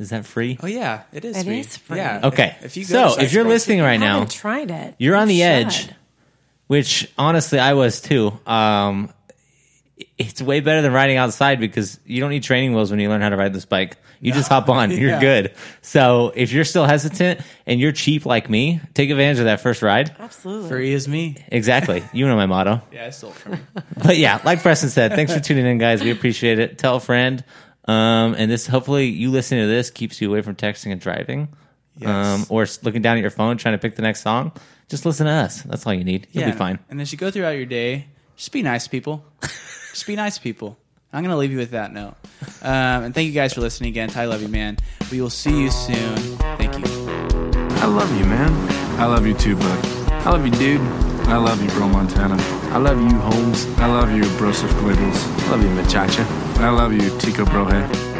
[SPEAKER 3] is that free?
[SPEAKER 2] Oh yeah, it is.
[SPEAKER 4] It
[SPEAKER 2] free.
[SPEAKER 4] is free.
[SPEAKER 2] Yeah.
[SPEAKER 3] Okay.
[SPEAKER 2] If, if you
[SPEAKER 3] so,
[SPEAKER 2] go to
[SPEAKER 3] if you're listening right now,
[SPEAKER 4] haven't tried it.
[SPEAKER 3] You're on the
[SPEAKER 4] You
[SPEAKER 3] edge,
[SPEAKER 4] should.
[SPEAKER 3] which honestly I was too. Um, it's way better than riding outside because you don't need training wheels when you learn how to ride this bike. You just hop on, *laughs* you're
[SPEAKER 2] Yeah.
[SPEAKER 3] good. So if you're still hesitant and you're cheap like me, take advantage of that first ride.
[SPEAKER 4] Absolutely.
[SPEAKER 2] free is me.
[SPEAKER 3] Exactly. You know my motto.
[SPEAKER 2] Yeah, I stole it from you. *laughs*
[SPEAKER 3] But yeah, like Preston said, thanks for tuning in, guys. We appreciate it. Tell a friend. Um, and this, hopefully, you listening to this keeps you away from texting and driving,
[SPEAKER 2] Yes.
[SPEAKER 3] um, or looking down at your phone trying to pick the next song. Just listen to us. That's all you need. You'll
[SPEAKER 2] yeah,
[SPEAKER 3] be fine.
[SPEAKER 2] And as you go throughout your day, just be nice to people. *laughs* just be nice to people. I'm going to leave you with that note. Um, and thank you guys for listening again. Ty, love you, man. We will see you soon. Thank you.
[SPEAKER 1] I love you, man. I love you too, bud. I love you, dude. I love you, bro Montana. I love you, Holmes. I love you, Broseph Gliddles. I love you, Machacha. I love you, Tico Brohe.